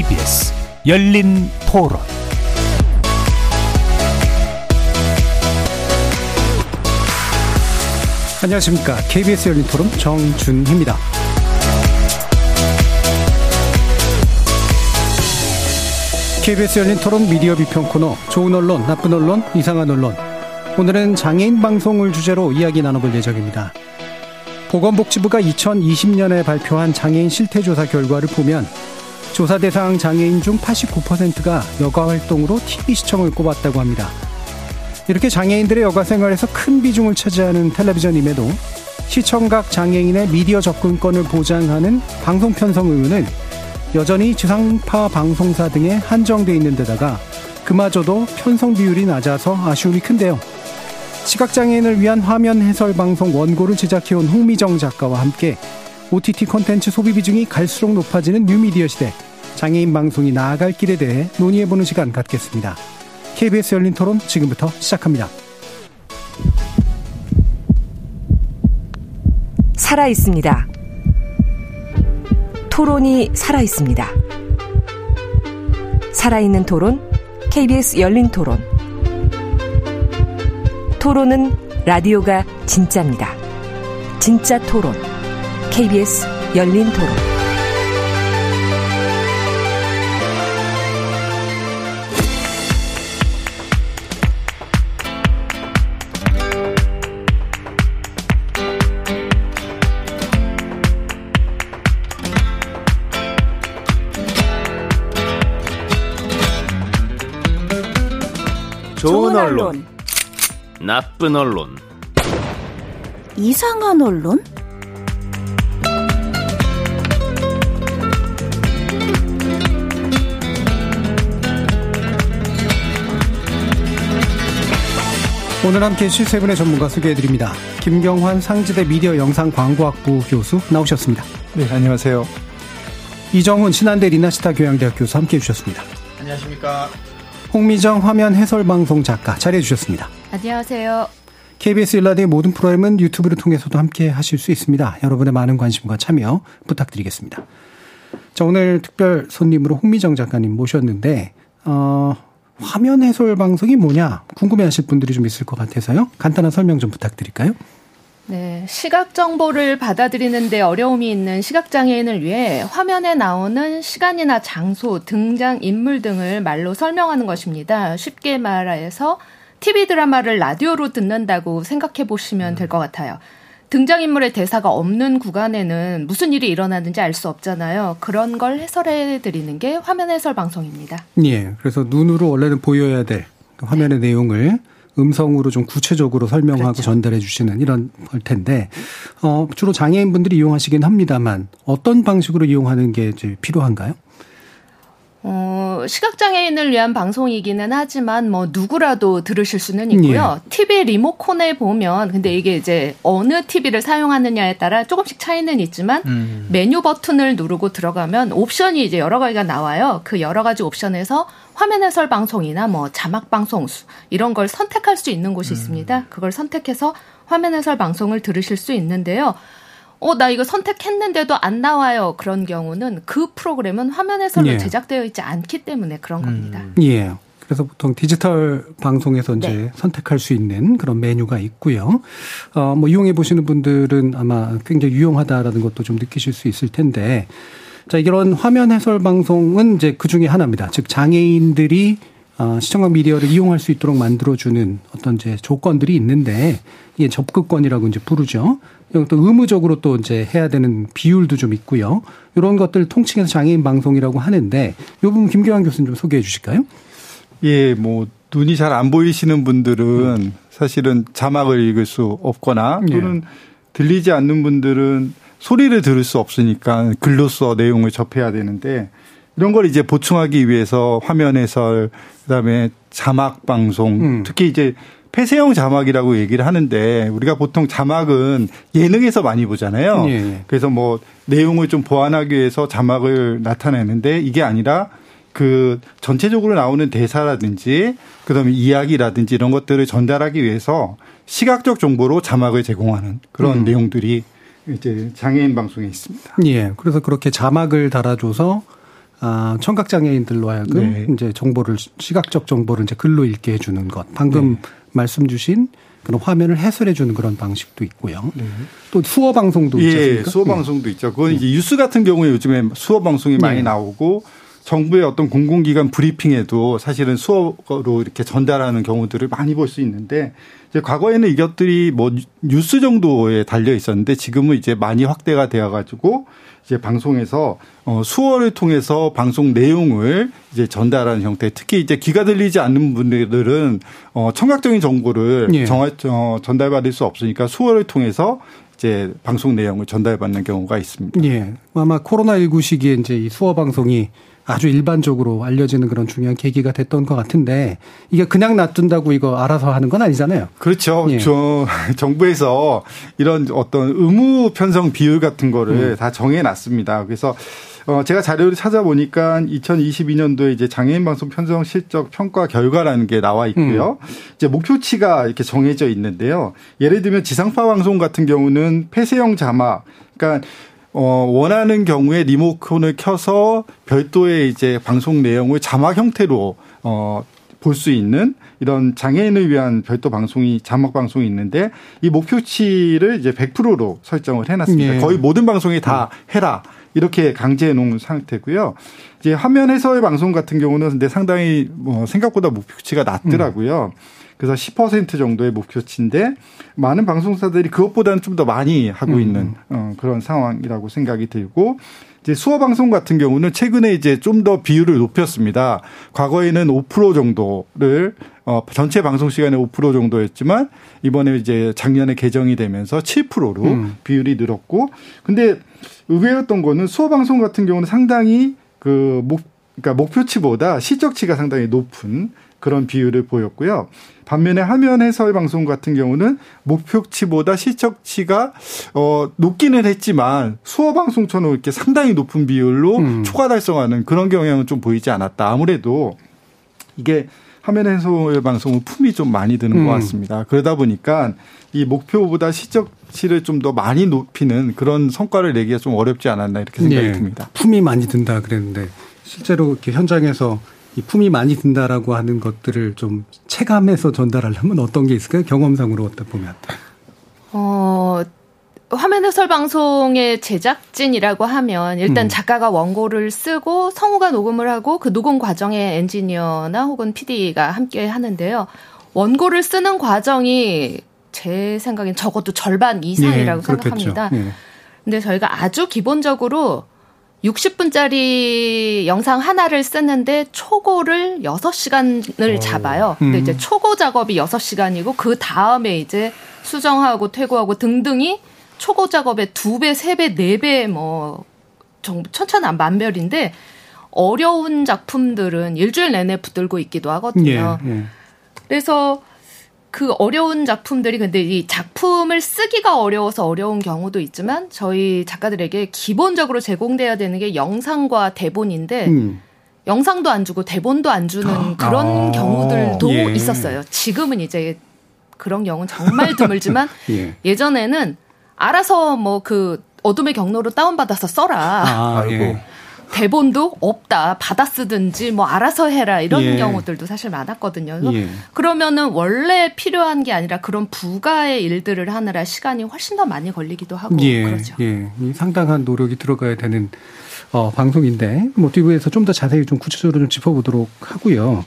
KBS 열린 토론 안녕하십니까. KBS 열린 토론 정준희입니다. KBS 열린 토론 미디어 비평 코너 좋은 언론, 나쁜 언론, 이상한 언론. 오늘은 장애인 방송을 주제로 이야기 나눠볼 예정입니다. 보건복지부가 2020년에 발표한 장애인 실태조사 결과를 보면 조사 대상 장애인 중 89%가 여가 활동으로 TV 시청을 꼽았다고 합니다. 이렇게 장애인들의 여가 생활에서 큰 비중을 차지하는 텔레비전임에도 시청각 장애인의 미디어 접근권을 보장하는 방송 편성 의무는 여전히 지상파 방송사 등에 한정돼 있는 데다가 그마저도 편성 비율이 낮아서 아쉬움이 큰데요. 시각장애인을 위한 화면 해설 방송 원고를 제작해온 홍미정 작가와 함께 OTT 콘텐츠 소비 비중이 갈수록 높아지는 뉴미디어 시대 장애인 방송이 나아갈 길에 대해 논의해보는 시간 갖겠습니다. KBS 열린 토론 지금부터 시작합니다. 살아 있습니다. 토론이 살아 있습니다. 살아있는 토론, KBS 열린 토론. 토론은 라디오가 진짜입니다. 진짜 토론, KBS 열린 토론. 좋은 언론, 나쁜 언론, 이상한 언론? 오늘 함께 해주실 세 분의 전문가 소개해드립니다. 김경환 상지대 미디어 영상 광고학부 교수 나오셨습니다. 네, 안녕하세요. 이정훈 신한대 리나시타 교양대학 교수 함께 해주셨습니다. 안녕하십니까. 홍미정 화면 해설 방송 작가 자리해주셨습니다. 안녕하세요. KBS 일라디의 모든 프로그램은 유튜브를 통해서도 함께 하실 수 있습니다. 여러분의 많은 관심과 참여 부탁드리겠습니다. 자, 오늘 특별 손님으로 홍미정 작가님 모셨는데, 어, 화면 해설 방송이 뭐냐 궁금해 하실 분들이 좀 있을 것 같아서요. 간단한 설명 좀 부탁드릴까요? 네, 시각 정보를 받아들이는데 어려움이 있는 시각장애인을 위해 화면에 나오는 시간이나 장소, 등장 인물 등을 말로 설명하는 것입니다. 쉽게 말해서 TV 드라마를 라디오로 듣는다고 생각해 보시면 될 것 같아요. 등장인물의 대사가 없는 구간에는 무슨 일이 일어나는지 알 수 없잖아요. 그런 걸 해설해 드리는 게 화면 해설 방송입니다. 예. 그래서 눈으로 원래는 보여야 될 화면의 내용을 음성으로 좀 구체적으로 설명하고 그렇죠. 전달해 주시는 이런 걸 텐데 어 주로 장애인분들이 이용하시긴 합니다만 어떤 방식으로 이용하는 게 이제 필요한가요? 어, 시각장애인을 위한 방송이기는 하지만 뭐 누구라도 들으실 수는 있고요. 예. TV 리모컨에 보면 근데 이게 이제 어느 TV를 사용하느냐에 따라 조금씩 차이는 있지만 음. 메뉴 버튼을 누르고 들어가면 옵션이 이제 여러 가지가 나와요. 그 여러 가지 옵션에서 화면 해설 방송이나 뭐 자막 방송 이런 걸 선택할 수 있는 곳이 음. 있습니다. 그걸 선택해서 화면 해설 방송을 들으실 수 있는데요. 어, 나 이거 선택했는데도 안 나와요. 그런 경우는 그 프로그램은 화면에서로 예. 제작되어 있지 않기 때문에 그런 겁니다. 음. 예. 그래서 보통 디지털 방송에서 이제 네. 선택할 수 있는 그런 메뉴가 있고요. 어, 뭐 이용해 보시는 분들은 아마 굉장히 유용하다라는 것도 좀 느끼실 수 있을 텐데 자, 이런 화면 해설 방송은 이제 그 중에 하나입니다. 즉 장애인들이 어, 시청각 미디어를 이용할 수 있도록 만들어주는 어떤 이제 조건들이 있는데 이게 접근권이라고 이제 부르죠. 또 의무적으로 또 이제 해야 되는 비율도 좀 있고요. 이런 것들 통칭해서 장애인 방송이라고 하는데 이 부분 김경환 교수님 좀 소개해 주실까요? 예, 뭐 눈이 잘 안 보이시는 분들은 사실은 자막을 읽을 수 없거나 예. 또는 예. 들리지 않는 분들은 소리를 들을 수 없으니까 글로써 내용을 접해야 되는데 이런 걸 이제 보충하기 위해서 화면 해설 그다음에 자막 방송 음. 특히 이제 폐쇄형 자막이라고 얘기를 하는데 우리가 보통 자막은 예능에서 많이 보잖아요. 예. 예. 그래서 뭐 내용을 좀 보완하기 위해서 자막을 나타내는데 이게 아니라 그 전체적으로 나오는 대사라든지 그다음에 이야기라든지 이런 것들을 전달하기 위해서 시각적 정보로 자막을 제공하는 그런 음. 내용들이 이제 장애인 방송에 있습니다. 예. 그래서 그렇게 자막을 달아줘서 아, 청각 장애인들로 하여금 네. 이제 정보를 시각적 정보를 이제 글로 읽게 해주는 것. 방금 네. 말씀 주신 그런 화면을 해설해 주는 그런 방식도 있고요. 네. 또 수어 방송도 있죠. 예, 수어 방송도 있죠. 그건 이제 뉴스 같은 경우에 요즘에 수어 방송이 많이 네. 나오고 정부의 어떤 공공기관 브리핑에도 사실은 수어로 이렇게 전달하는 경우들을 많이 볼 수 있는데 이제 과거에는 이것들이 뭐 뉴스 정도에 달려 있었는데 지금은 이제 많이 확대가 되어 가지고 이제 방송에서 어 수어를 통해서 방송 내용을 이제 전달하는 형태. 특히 이제 귀가 들리지 않는 분들은 어 청각적인 정보를 예. 정할 어, 전달받을 수 없으니까 수어를 통해서 이제 방송 내용을 전달받는 경우가 있습니다. 예. 아마 코로나 19 시기에 이제 이 수어 방송이 아주 일반적으로 알려지는 그런 중요한 계기가 됐던 것 같은데 이게 그냥 놔둔다고 이거 알아서 하는 건 아니잖아요. 그렇죠. 예. 저 정부에서 이런 어떤 의무 편성 비율 같은 거를 음. 다 정해 놨습니다. 그래서 어 제가 자료를 찾아보니까 2022년도에 이제 장애인 방송 편성 실적 평가 결과라는 게 나와 있고요. 음. 이제 목표치가 이렇게 정해져 있는데요. 예를 들면 지상파 방송 같은 경우는 폐쇄형 자막 그러니까 어, 원하는 경우에 리모컨을 켜서 별도의 이제 방송 내용을 자막 형태로 어, 볼 수 있는 이런 장애인을 위한 별도 방송이 자막 방송이 있는데 이 목표치를 이제 100%로 설정을 해놨습니다. 예. 거의 모든 방송이 다 해라 이렇게 강제해 놓은 상태고요. 이제 화면 해설 방송 같은 경우는 근데 상당히 뭐 생각보다 목표치가 낮더라고요. 음. 그래서 10% 정도의 목표치인데 많은 방송사들이 그것보다는 좀 더 많이 하고 음. 있는 어, 그런 상황이라고 생각이 들고 이제 수어 방송 같은 경우는 최근에 이제 좀 더 비율을 높였습니다. 과거에는 5% 정도를 어 전체 방송 시간의 5% 정도였지만 이번에 이제 작년에 개정이 되면서 7%로 음. 비율이 늘었고 근데 의외였던 거는 수어 방송 같은 경우는 상당히 그목 그러니까 목표치보다 시적치가 상당히 높은 그런 비율을 보였고요. 반면에 화면 해설 방송 같은 경우는 목표치보다 시청치가 어 높기는 했지만 수어 방송처럼 이렇게 상당히 높은 비율로 음. 초과 달성하는 그런 경향은 좀 보이지 않았다. 아무래도 이게 화면 해설 방송은 품이 좀 많이 드는 음. 것 같습니다. 그러다 보니까 이 목표보다 시적치를 좀 더 많이 높이는 그런 성과를 내기가 좀 어렵지 않았나 이렇게 생각이 네. 듭니다. 품이 많이 든다 그랬는데 실제로 이렇게 현장에서 이 품이 많이 든다라고 하는 것들을 좀 체감해서 전달하려면 어떤 게 있을까요? 경험상으로 어떻게 보면. 어, 화면 해설 방송의 제작진이라고 하면 일단 음. 작가가 원고를 쓰고 성우가 녹음을 하고 그 녹음 과정에 엔지니어나 혹은 PD가 함께 하는데요. 원고를 쓰는 과정이 제 생각엔 적어도 절반 이상이라고 예, 생각합니다. 예. 근데 저희가 아주 기본적으로 60분짜리 영상 하나를 쓰는데 초고를 6시간을 오. 잡아요. 근데 음. 이제 초고 작업이 6시간이고 그 다음에 이제 수정하고 퇴고하고 등등이 초고 작업의 2배, 3배, 4배 뭐 천차만별인데 어려운 작품들은 일주일 내내 붙들고 있기도 하거든요. 예, 예. 그래서 그 어려운 작품들이 근데 이 작품을 쓰기가 어려워서 어려운 경우도 있지만 저희 작가들에게 기본적으로 제공돼야 되는 게 영상과 대본인데 음. 영상도 안 주고 대본도 안 주는 아. 그런 아. 경우들도 예. 있었어요. 지금은 이제 그런 경우는 정말 드물지만 예. 전에는 알아서 뭐 그 어둠의 경로로 다운받아서 써라. 아, 예. 대본도 없다. 받아 쓰든지 뭐 알아서 해라. 이런 예. 경우들도 사실 많았거든요. 예. 그러면은 원래 필요한 게 아니라 그런 부가의 일들을 하느라 시간이 훨씬 더 많이 걸리기도 하고 예. 그렇죠. 예. 상당한 노력이 들어가야 되는 어, 방송인데 모티브에서 좀 더 자세히 좀 구체적으로 좀 짚어보도록 하고요.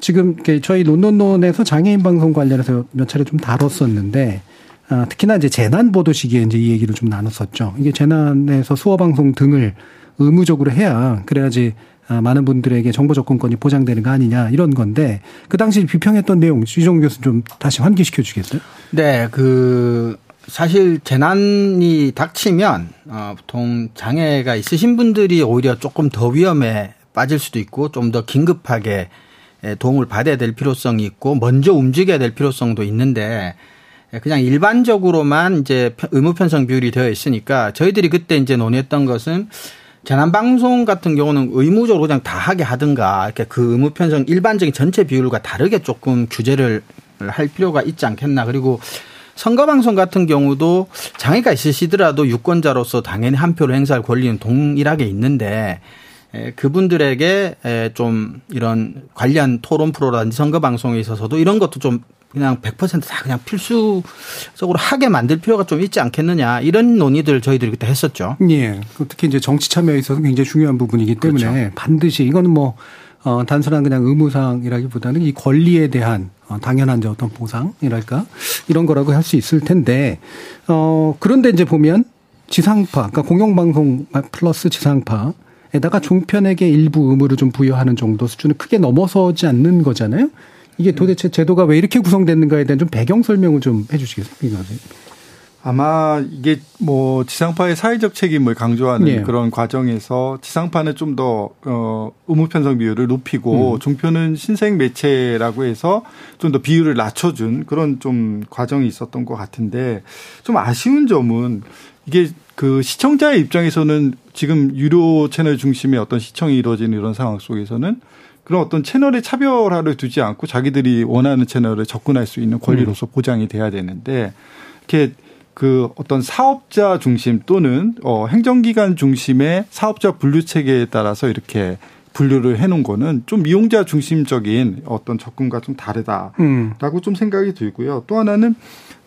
지금 저희 논논논에서 장애인 방송 관련해서 몇 차례 좀 다뤘었는데 아, 특히나 이제 재난 보도 시기에 이제 이 얘기를 좀 나눴었죠. 이게 재난에서 수어 방송 등을 의무적으로 해야 그래야지 아, 많은 분들에게 정보 접근권이 보장되는 거 아니냐 이런 건데 그 당시 비평했던 내용 유정 교수 좀 다시 환기시켜 주겠어요? 네, 그 사실 재난이 닥치면 어, 보통 장애가 있으신 분들이 오히려 조금 더 위험에 빠질 수도 있고 좀 더 긴급하게 도움을 받아야 될 필요성이 있고 먼저 움직여야 될 필요성도 있는데 그냥 일반적으로만 이제 의무 편성 비율이 되어 있으니까 저희들이 그때 이제 논의했던 것은 재난방송 같은 경우는 의무적으로 그냥 다 하게 하든가 이렇게 그 의무 편성 일반적인 전체 비율과 다르게 조금 규제를 할 필요가 있지 않겠나. 그리고 선거방송 같은 경우도 장애가 있으시더라도 유권자로서 당연히 한 표를 행사할 권리는 동일하게 있는데 에, 그분들에게 에, 좀 이런 관련 토론 프로라든지 선거 방송에 있어서도 이런 것도 좀 그냥 100%다 그냥 필수적으로 하게 만들 필요가 좀 있지 않겠느냐 이런 논의들 저희들이 그때 했었죠. 예. 그 특히 이제 정치 참여에 있어서 굉장히 중요한 부분이기 때문에 그렇죠. 반드시 이거는 뭐 어, 단순한 그냥 의무사항이라기보다는 이 권리에 대한 어, 당연한 이제 어떤 보상이랄까 이런 거라고 할 수 있을 텐데 어, 그런데 이제 보면 지상파, 그러니까 공영방송 플러스 지상파 에다가 종편에게 일부 의무를 좀 부여하는 정도 수준을 크게 넘어서지 않는 거잖아요. 이게 도대체 제도가 왜 이렇게 구성됐는가에 대한 좀 배경 설명을 좀 해주시겠습니까? 아마 이게 뭐 지상파의 사회적 책임을 강조하는 네. 그런 과정에서 지상파는 좀 더 어, 의무 편성 비율을 높이고 음. 종편은 신생 매체라고 해서 좀 더 비율을 낮춰준 그런 좀 과정이 있었던 것 같은데 좀 아쉬운 점은 이게 그 시청자의 입장에서는 지금 유료 채널 중심의 어떤 시청이 이루어지는 이런 상황 속에서는 그런 어떤 채널의 차별화를 두지 않고 자기들이 원하는 채널에 접근할 수 있는 권리로서 음. 보장이 돼야 되는데 이렇게 그 어떤 사업자 중심 또는 어 행정기관 중심의 사업자 분류 체계에 따라서 이렇게 분류를 해놓은 거는 좀 이용자 중심적인 어떤 접근과 좀 다르다라고 음. 좀 생각이 들고요. 또 하나는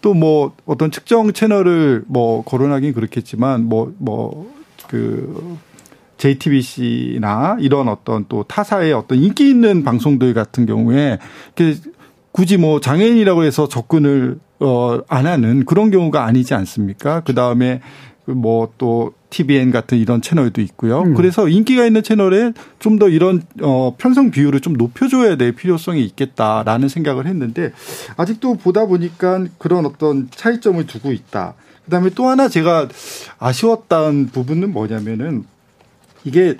또 뭐 어떤 특정 채널을 뭐 거론하긴 그렇겠지만 뭐 뭐그 JTBC나 이런 어떤 또 타사의 어떤 인기 있는 방송들 같은 경우에 굳이 뭐 장애인이라고 해서 접근을 어, 안 하는 그런 경우가 아니지 않습니까? 그 다음에 뭐 또 TVN 같은 이런 채널도 있고요. 음. 그래서 인기가 있는 채널에 좀 더 이런 어 편성 비율을 좀 높여줘야 될 필요성이 있겠다라는 생각을 했는데 아직도 보다 보니까 그런 어떤 차이점을 두고 있다. 그다음에 또 하나 제가 아쉬웠던 부분은 뭐냐면은 이게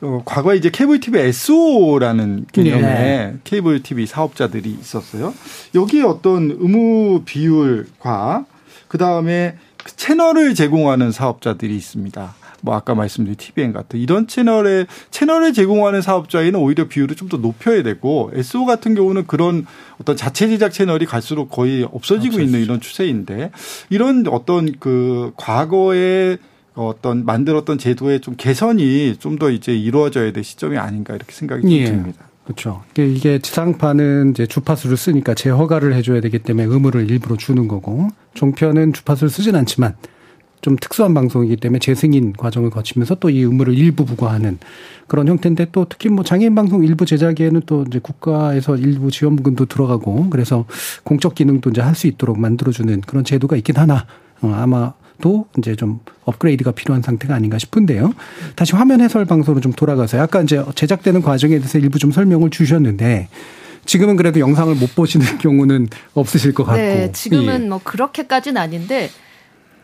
어, 과거에 이제 케이블 TV SO라는 개념의 네. 케이블 TV 사업자들이 있었어요. 여기에 어떤 의무 비율과 그 다음에 그 채널을 제공하는 사업자들이 있습니다. 뭐 아까 말씀드린 TVN 같은 이런 채널에 채널을 제공하는 사업자에는 오히려 비율을 좀 더 높여야 되고 SO 같은 경우는 그런 어떤 자체 제작 채널이 갈수록 거의 없어지고 없어지죠. 있는 이런 추세인데 이런 어떤 그 과거에 어떤 만들었던 제도의 좀 개선이 좀 더 이제 이루어져야 될 시점이 아닌가 이렇게 생각이 예. 듭니다. 그렇죠. 이게 지상파는 이제 주파수를 쓰니까 재허가를 해줘야 되기 때문에 의무를 일부러 주는 거고 종편은 주파수를 쓰진 않지만 좀 특수한 방송이기 때문에 재승인 과정을 거치면서 또 이 의무를 일부 부과하는 그런 형태인데 또 특히 뭐 장애인 방송 일부 제작에는 또 이제 국가에서 일부 지원금도 들어가고 그래서 공적 기능도 이제 할 수 있도록 만들어주는 그런 제도가 있긴 하나 어, 아마 도 이제 좀 업그레이드가 필요한 상태가 아닌가 싶은데요. 다시 화면 해설 방송으로 좀 돌아가서 약간 이제 제작되는 과정에 대해서 일부 좀 설명을 주셨는데 지금은 그래도 영상을 못 보시는 경우는 없으실 것 같고. 네, 지금은 예. 뭐 그렇게까지는 아닌데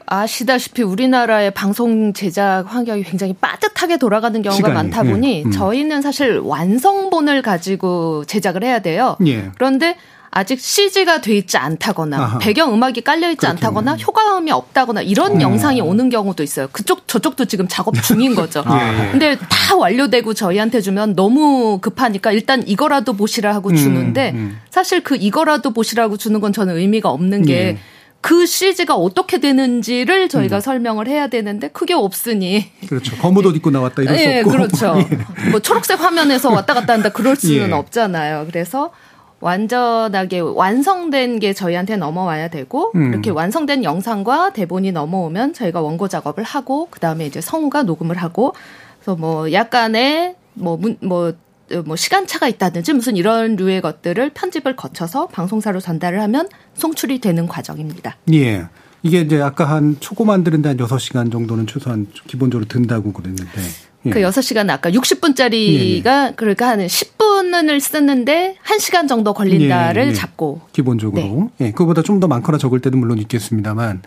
아시다시피 우리나라의 방송 제작 환경이 굉장히 빠듯하게 돌아가는 경우가 시간이, 많다 보니 예. 음. 저희는 사실 완성본을 가지고 제작을 해야 돼요. 예. 그런데 아직 CG가 돼 있지 않다거나 아하. 배경 음악이 깔려 있지 않다거나 효과음이 없다거나 이런 음. 영상이 오는 경우도 있어요. 그쪽 저쪽도 지금 작업 중인 거죠. 예, 예. 근데 다 완료되고 저희한테 주면 너무 급하니까 일단 이거라도 보시라 하고 음, 주는데 음, 음. 사실 그 이거라도 보시라고 주는 건 저는 의미가 없는 게 예. 그 CG가 어떻게 되는지를 저희가 음. 설명을 해야 되는데 그게 없으니 그렇죠 검은 옷 입고 나왔다 이럴 수 예, 없고 그렇죠 예. 뭐 초록색 화면에서 왔다 갔다 한다 그럴 수는 예. 없잖아요 그래서 완전하게 완성된 게 저희한테 넘어와야 되고 음. 이렇게 완성된 영상과 대본이 넘어오면 저희가 원고 작업을 하고 그다음에 이제 성우가 녹음을 하고 그래서 뭐 약간의 뭐문뭐 뭐, 뭐 시간차가 있다든지 무슨 이런 류의 것들을 편집을 거쳐서 방송사로 전달을 하면 송출이 되는 과정입니다. 예. 이게 이제 아까 한 초고 만드는데 한 6시간 정도는 최소한 기본적으로 든다고 그랬는데 예. 그 6시간 아까 60분짜리가 예, 예. 그러니까 한 10분을 쓰는데 1시간 정도 걸린다를 예, 예. 잡고 기본적으로 네. 예, 그보다 좀 더 많거나 적을 때도 물론 있겠습니다만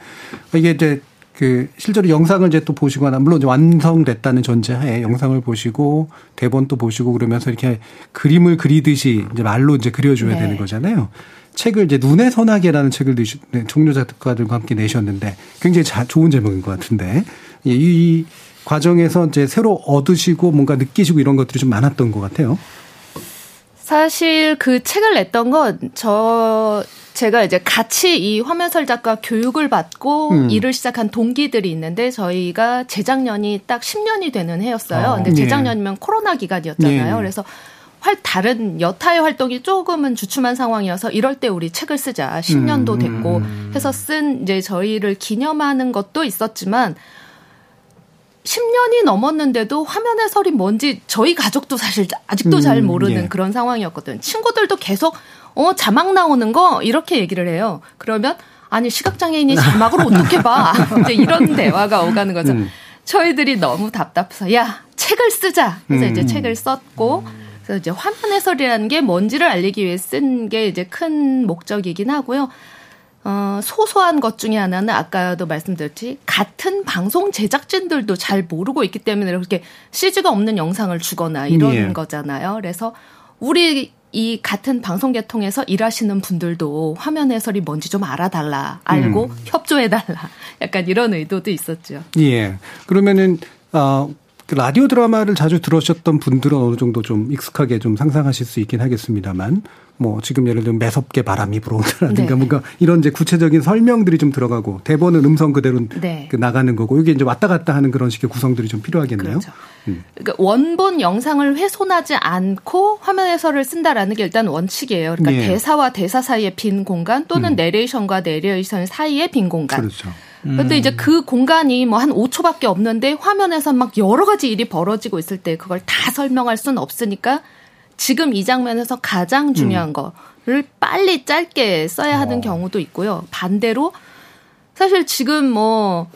이게 이제 그 실제로 영상을 이제 또 보시거나 물론 이제 완성됐다는 전제하에 영상을 보시고 대본도 보시고 그러면서 이렇게 그림을 그리듯이 이제 말로 이제 그려줘야 네. 되는 거잖아요. 책을 이제 눈의 선하게라는 책을 내시, 네, 종료 작가들과 함께 내셨는데 굉장히 자, 좋은 제목인 것 같은데 이 과정에서 이제 새로 얻으시고 뭔가 느끼시고 이런 것들이 좀 많았던 것 같아요. 사실 그 책을 냈던 건 저 제가 이제 같이 이 화면설 작가 교육을 받고 음. 일을 시작한 동기들이 있는데 저희가 재작년이 딱 10년이 되는 해였어요. 어. 근데 네. 재작년이면 네. 코로나 기간이었잖아요. 네. 그래서 활 다른 여타의 활동이 조금은 주춤한 상황이어서 이럴 때 우리 책을 쓰자. 10년도 음. 됐고 해서 쓴 이제 저희를 기념하는 것도 있었지만 10년이 넘었는데도 화면 해설이 뭔지 저희 가족도 사실 아직도 음, 잘 모르는 예. 그런 상황이었거든. 친구들도 계속 어 자막 나오는 거 이렇게 얘기를 해요. 그러면 아니 시각장애인이 자막을 어떻게 봐? 이제 이런 대화가 오가는 거죠. 음. 저희들이 너무 답답해서 야 책을 쓰자. 그래서 음. 이제 책을 썼고 그래서 이제 화면 해설이라는 게 뭔지를 알리기 위해 쓴 게 이제 큰 목적이긴 하고요. 어, 소소한 것 중에 하나는 아까도 말씀드렸지 같은 방송 제작진들도 잘 모르고 있기 때문에 이렇게 CG가 없는 영상을 주거나 이런 예. 거잖아요. 그래서 우리 이 같은 방송 계통에서 일하시는 분들도 화면 해설이 뭔지 좀 알아달라, 알고 음. 협조해달라, 약간 이런 의도도 있었죠. 예. 그러면은 어, 그 라디오 드라마를 자주 들으셨던 분들은 어느 정도 좀 익숙하게 좀 상상하실 수 있긴 하겠습니다만 뭐 지금 예를 들면 매섭게 바람이 불어온다라든가 네. 뭔가 이런 이제 구체적인 설명들이 좀 들어가고 대본은 음성 그대로 네. 그 나가는 거고 이게 이제 왔다 갔다 하는 그런 식의 구성들이 좀 필요하겠네요. 그렇죠. 음. 그러니까 원본 영상을 훼손하지 않고 화면 해설을 쓴다라는 게 일단 원칙이에요. 그러니까 네. 대사와 대사 사이의 빈 공간 또는 음. 내레이션과 내레이션 사이의 빈 공간. 그렇죠. 근데 이제 그 공간이 뭐 한 5초밖에 없는데 화면에서 막 여러 가지 일이 벌어지고 있을 때 그걸 다 설명할 수는 없으니까 지금 이 장면에서 가장 중요한 음. 거를 빨리 짧게 써야 하는 어. 경우도 있고요. 반대로 사실 지금 뭐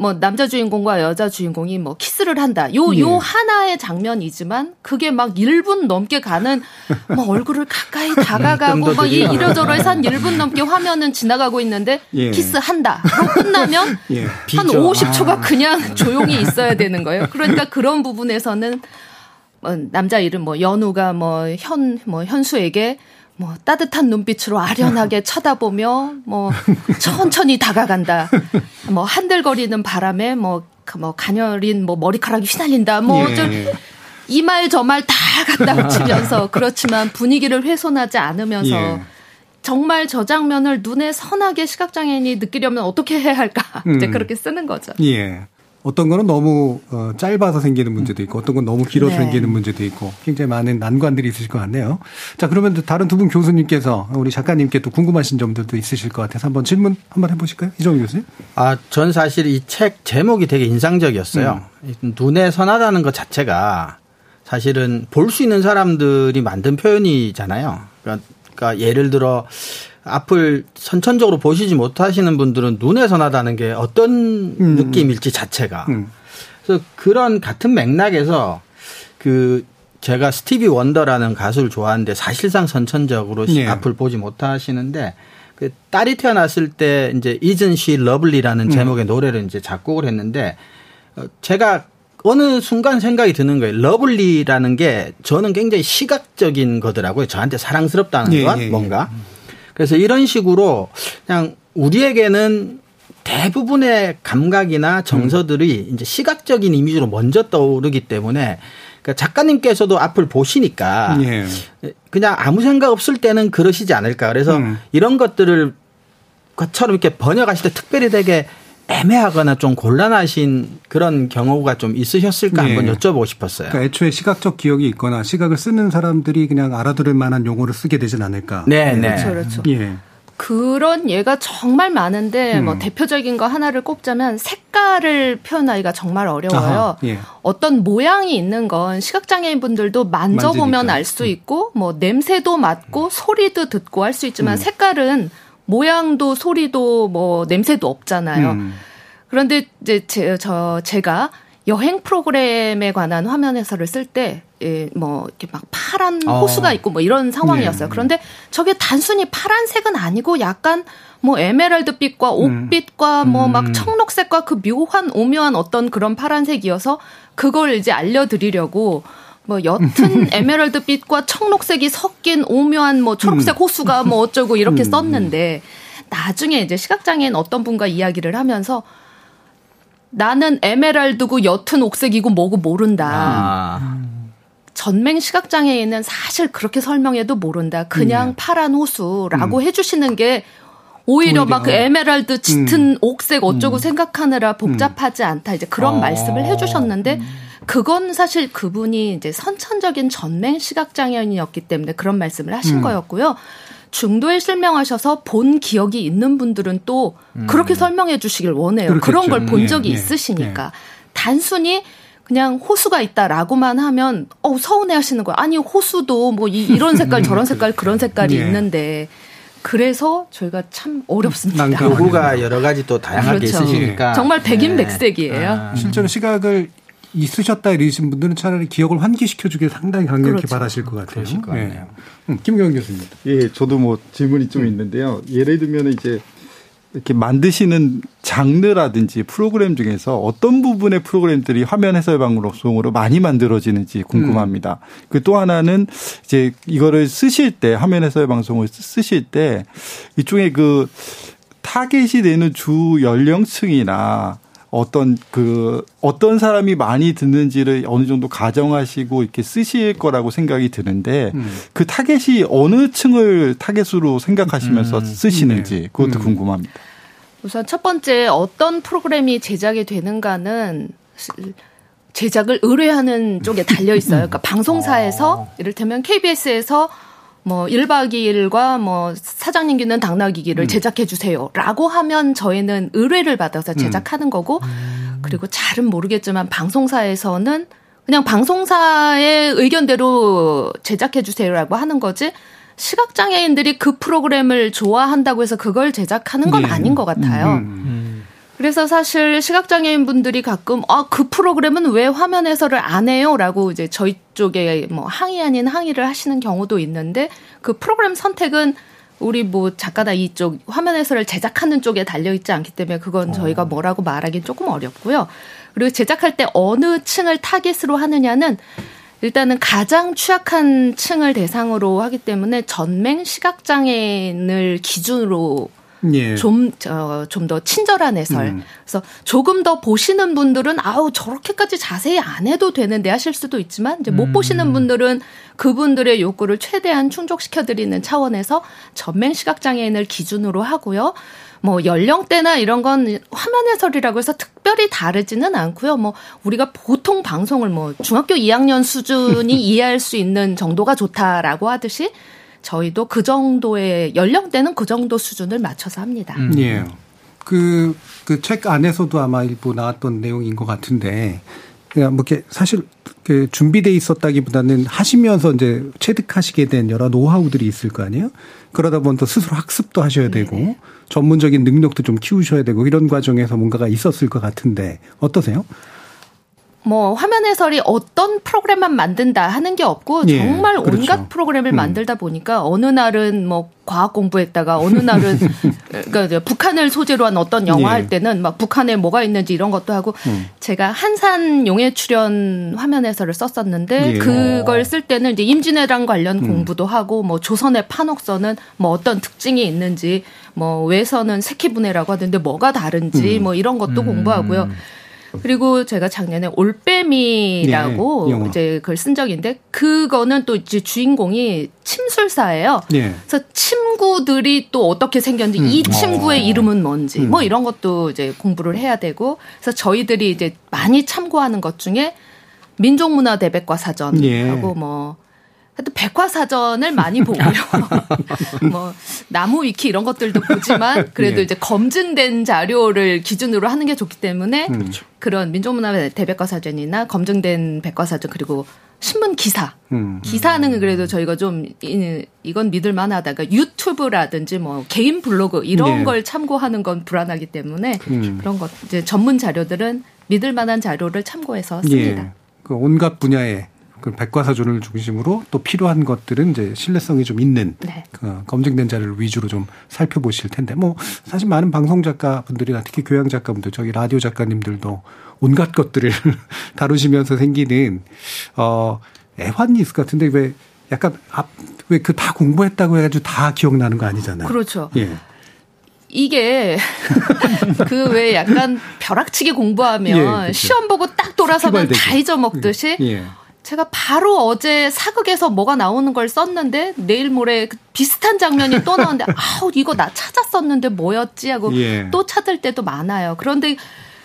뭐 남자 주인공과 여자 주인공이 뭐 키스를 한다. 요요 예. 하나의 장면이지만 그게 막 1분 넘게 가는 뭐 얼굴을 가까이 다가가고 막 이러저러해서 한 1분 넘게 화면은 지나가고 있는데 예. 키스한다. 끝나면 예. 한 50초가 아. 그냥 조용히 있어야 되는 거예요. 그러니까 그런 부분에서는 뭐 남자 이름 뭐 연우가 뭐 현뭐 뭐 현수에게 뭐 따뜻한 눈빛으로 아련하게 쳐다보며 뭐 천천히 다가간다. 뭐 한들거리는 바람에 뭐, 그뭐 가녀린 뭐 머리카락이 휘날린다. 뭐 예. 이말 저 말 다 갖다 붙이면서 그렇지만 분위기를 훼손하지 않으면서 예. 정말 저 장면을 눈에 선하게 시각장애인이 느끼려면 어떻게 해야 할까? 음. 이제 그렇게 쓰는 거죠. 예. 어떤 거는 너무 어, 짧아서 생기는 문제도 있고 어떤 건 너무 길어서 네. 생기는 문제도 있고 굉장히 많은 난관들이 있으실 것 같네요. 자 그러면 다른 두 분 교수님께서 우리 작가님께 또 궁금하신 점들도 있으실 것 같아서 한번 질문 한번 해보실까요? 이정희 교수님. 아, 전 사실 이 책 제목이 되게 인상적이었어요. 음. 눈에 선하다는 것 자체가 사실은 볼 수 있는 사람들이 만든 표현이잖아요. 그러니까, 그러니까 예를 들어 앞을 선천적으로 보시지 못하시는 분들은 눈에 선하다는 게 어떤 음. 느낌일지 자체가. 음. 그래서 그런 같은 맥락에서 그 제가 스티비 원더라는 가수를 좋아하는데 사실상 선천적으로 네. 앞을 보지 못하시는데 그 딸이 태어났을 때 이제 Isn't She Lovely라는 음. 제목의 노래를 이제 작곡을 했는데 어, 제가 어느 순간 생각이 드는 거예요. lovely라는 게 저는 굉장히 시각적인 거더라고요. 저한테 사랑스럽다는 예, 것, 예, 예. 뭔가. 그래서 이런 식으로 그냥 우리에게는 대부분의 감각이나 정서들이 음. 이제 시각적인 이미지로 먼저 떠오르기 때문에 그러니까 작가님께서도 앞을 보시니까 예. 그냥 아무 생각 없을 때는 그러시지 않을까. 그래서 음. 이런 것들을 처럼 이렇게 번역하실 때 특별히 되게 애매하거나 좀 곤란하신 그런 경우가 좀 있으셨을까 네. 한번 여쭤보고 싶었어요. 그러니까 애초에 시각적 기억이 있거나 시각을 쓰는 사람들이 그냥 알아들을 만한 용어를 쓰게 되진 않을까. 네, 네. 그렇죠, 그렇죠. 예. 그런 예가 정말 많은데 음. 뭐 대표적인 거 하나를 꼽자면 색깔을 표현하기가 정말 어려워요. 아하, 예. 어떤 모양이 있는 건 시각장애인 분들도 만져보면 알 수 있고 뭐 냄새도 맡고 음. 소리도 듣고 할 수 있지만 음. 색깔은 모양도 소리도 뭐 냄새도 없잖아요. 음. 그런데 이제 제, 저 제가 여행 프로그램에 관한 화면 해설을 쓸 때, 예, 뭐, 이렇게 막 파란 어. 호수가 있고 뭐 이런 상황이었어요. 네. 그런데 저게 단순히 파란색은 아니고 약간 뭐 에메랄드빛과 음. 옥빛과 음. 뭐막 음. 청록색과 그 묘한 오묘한 어떤 그런 파란색이어서 그걸 이제 알려드리려고 뭐 옅은 에메랄드빛과 청록색이 섞인 오묘한 뭐 초록색 음. 호수가 뭐 어쩌고 이렇게 음. 썼는데 나중에 이제 시각장애인 어떤 분과 이야기를 하면서 나는 에메랄드고 옅은 옥색이고 뭐고 모른다. 아. 전맹 시각장애인은 사실 그렇게 설명해도 모른다. 그냥 네. 파란 호수라고 음. 해주시는 게 오히려, 오히려 막 그 에메랄드 짙은 음. 옥색 어쩌고 음. 생각하느라 복잡하지 않다. 이제 그런 어. 말씀을 해주셨는데 음. 그건 사실 그분이 이제 선천적인 전맹 시각장애인이었기 때문에 그런 말씀을 하신 음. 거였고요. 중도에 실명하셔서 본 기억이 있는 분들은 또 음. 그렇게 설명해 주시길 원해요. 그렇겠죠. 그런 걸 본 적이 예, 예, 있으시니까. 예. 단순히 그냥 호수가 있다라고만 하면 어 서운해 하시는 거예요. 아니 호수도 뭐 이, 런 색깔 저런 색깔 그런 색깔이 예. 있는데 그래서 저희가 참 어렵습니다. 요구가 여러 가지 또 다양하게 그렇죠. 있으시니까 정말 백인백색이에요. 아. 실제로 시각을 있으셨다 이러신 분들은 차라리 기억을 환기시켜주길 상당히 강력히 그렇죠. 바라실 것 같아요. 것 네. 음, 김경 교수님. 예, 저도 뭐 질문이 좀 있는데요. 예를 들면 이제 이렇게 만드시는 장르라든지 프로그램 중에서 어떤 부분의 프로그램들이 화면 해설 방송으로 많이 만들어지는지 궁금합니다. 음. 그또 하나는 이제 이거를 쓰실 때 화면 해설 방송을 쓰실 때 이쪽에 그 타겟이 되는 주 연령층이나 어떤 그 어떤 사람이 많이 듣는지를 어느 정도 가정하시고 이렇게 쓰실 거라고 생각이 드는데 음. 그 타겟이 어느 층을 타겟으로 생각하시면서 음. 쓰시는지 네. 그것도 음. 궁금합니다. 우선 첫 번째 어떤 프로그램이 제작이 되는가는 제작을 의뢰하는 쪽에 달려 있어요. 그러니까 방송사에서 어. 이를테면 KBS에서 뭐 1박 2일과 뭐 사장님 기는 당나귀기를 음. 제작해 주세요라고 하면 저희는 의뢰를 받아서 음. 제작하는 음. 거고 그리고 잘은 모르겠지만 방송사에서는 그냥 방송사의 의견대로 제작해 주세요라고 하는 거지 시각 장애인들이 그 프로그램을 좋아한다고 해서 그걸 제작하는 건 네. 아닌 것 같아요. 음. 음. 그래서 사실 시각 장애인 분들이 가끔 아그 프로그램은 왜 화면 해설을 안 해요라고 이제 저희 쪽에 뭐 항의 아닌 항의를 하시는 경우도 있는데 그 프로그램 선택은 우리 뭐 작가나 이쪽 화면 해설을 제작하는 쪽에 달려 있지 않기 때문에 그건 저희가 어. 뭐라고 말하기는 조금 어렵고요. 그리고 제작할 때 어느 층을 타겟으로 하느냐는 일단은 가장 취약한 층을 대상으로 하기 때문에 전맹 시각장애인을 기준으로 예. 좀, 어, 좀더 친절한 해설. 음. 그래서 조금 더 보시는 분들은 아우, 저렇게까지 자세히 안 해도 되는데 하실 수도 있지만 이제 못 음. 보시는 분들은 그분들의 욕구를 최대한 충족시켜 드리는 차원에서 전맹 시각 장애인을 기준으로 하고요. 뭐 연령대나 이런 건 화면 해설이라고 해서 특별히 다르지는 않고요. 뭐 우리가 보통 방송을 뭐 중학교 2학년 수준이 이해할 수 있는 정도가 좋다라고 하듯이 저희도 그 정도의 연령대는 그 정도 수준을 맞춰서 합니다. 음. 예. 그, 그 책 안에서도 아마 일부 나왔던 내용인 것 같은데, 그냥 뭐 이렇게 사실 그 준비돼 있었다기보다는 하시면서 이제 체득하시게 된 여러 노하우들이 있을 거 아니에요? 그러다 보면 또 스스로 학습도 하셔야 되고, 네네. 전문적인 능력도 좀 키우셔야 되고, 이런 과정에서 뭔가가 있었을 것 같은데, 어떠세요? 뭐 화면 해설이 어떤 프로그램만 만든다 하는 게 없고 예, 정말 온갖 그렇죠. 프로그램을 음. 만들다 보니까 어느 날은 뭐 과학 공부했다가 어느 날은 그러니까 북한을 소재로 한 어떤 영화 예. 할 때는 막 북한에 뭐가 있는지 이런 것도 하고 음. 제가 한산 용해 출연 화면 해설을 썼었는데 예. 그걸 쓸 때는 이제 임진왜란 관련 음. 공부도 하고 뭐 조선의 판옥선은 뭐 어떤 특징이 있는지 뭐 외선은 새끼분해라고 하던데 뭐가 다른지 음. 뭐 이런 것도 공부하고요. 그리고 제가 작년에 올빼미라고 네, 이제 그걸 쓴 적인데 그거는 또 이제 주인공이 침술사예요. 네. 그래서 침구들이 또 어떻게 생겼는지 음. 이 침구의 어. 이름은 뭔지 음. 뭐 이런 것도 이제 공부를 해야 되고 그래서 저희들이 이제 많이 참고하는 것 중에 민족문화 대백과 사전하고 예. 뭐 하여튼 백과사전을 많이 보고요. 뭐 나무 위키 이런 것들도 보지만 그래도 예. 이제 검증된 자료를 기준으로 하는 게 좋기 때문에 음. 그런 민족문화 대백과사전이나 검증된 백과사전 그리고 신문 기사. 음. 기사는 그래도 저희가 좀 이건 믿을 만하다가 그러니까 유튜브라든지 뭐 개인 블로그 이런 네. 걸 참고하는 건 불안하기 때문에 음. 그런 것 이제 전문 자료들은 믿을 만한 자료를 참고해서 씁니다. 예. 그 온갖 분야에 그 백과사전을 중심으로 또 필요한 것들은 이제 신뢰성이 좀 있는 네. 그 검증된 자료를 위주로 좀 살펴보실 텐데 뭐 사실 많은 방송 작가 분들이나 특히 교양 작가분들 저기 라디오 작가님들도 온갖 것들을 다루시면서 생기는 어 애환이 있을 것 같은데 왜 약간 왜그 다 공부했다고 해가지고 다 기억나는 거 아니잖아요. 그렇죠. 예. 이게 그 왜 약간 벼락치기 공부하면 예, 그렇죠. 시험 보고 딱 돌아서면 다 잊어먹듯이 예. 예. 제가 바로 어제 사극에서 뭐가 나오는 걸 썼는데 내일 모레 그 비슷한 장면이 또 나오는데 아우 이거 나 찾았었는데 뭐였지 하고 예. 또 찾을 때도 많아요. 그런데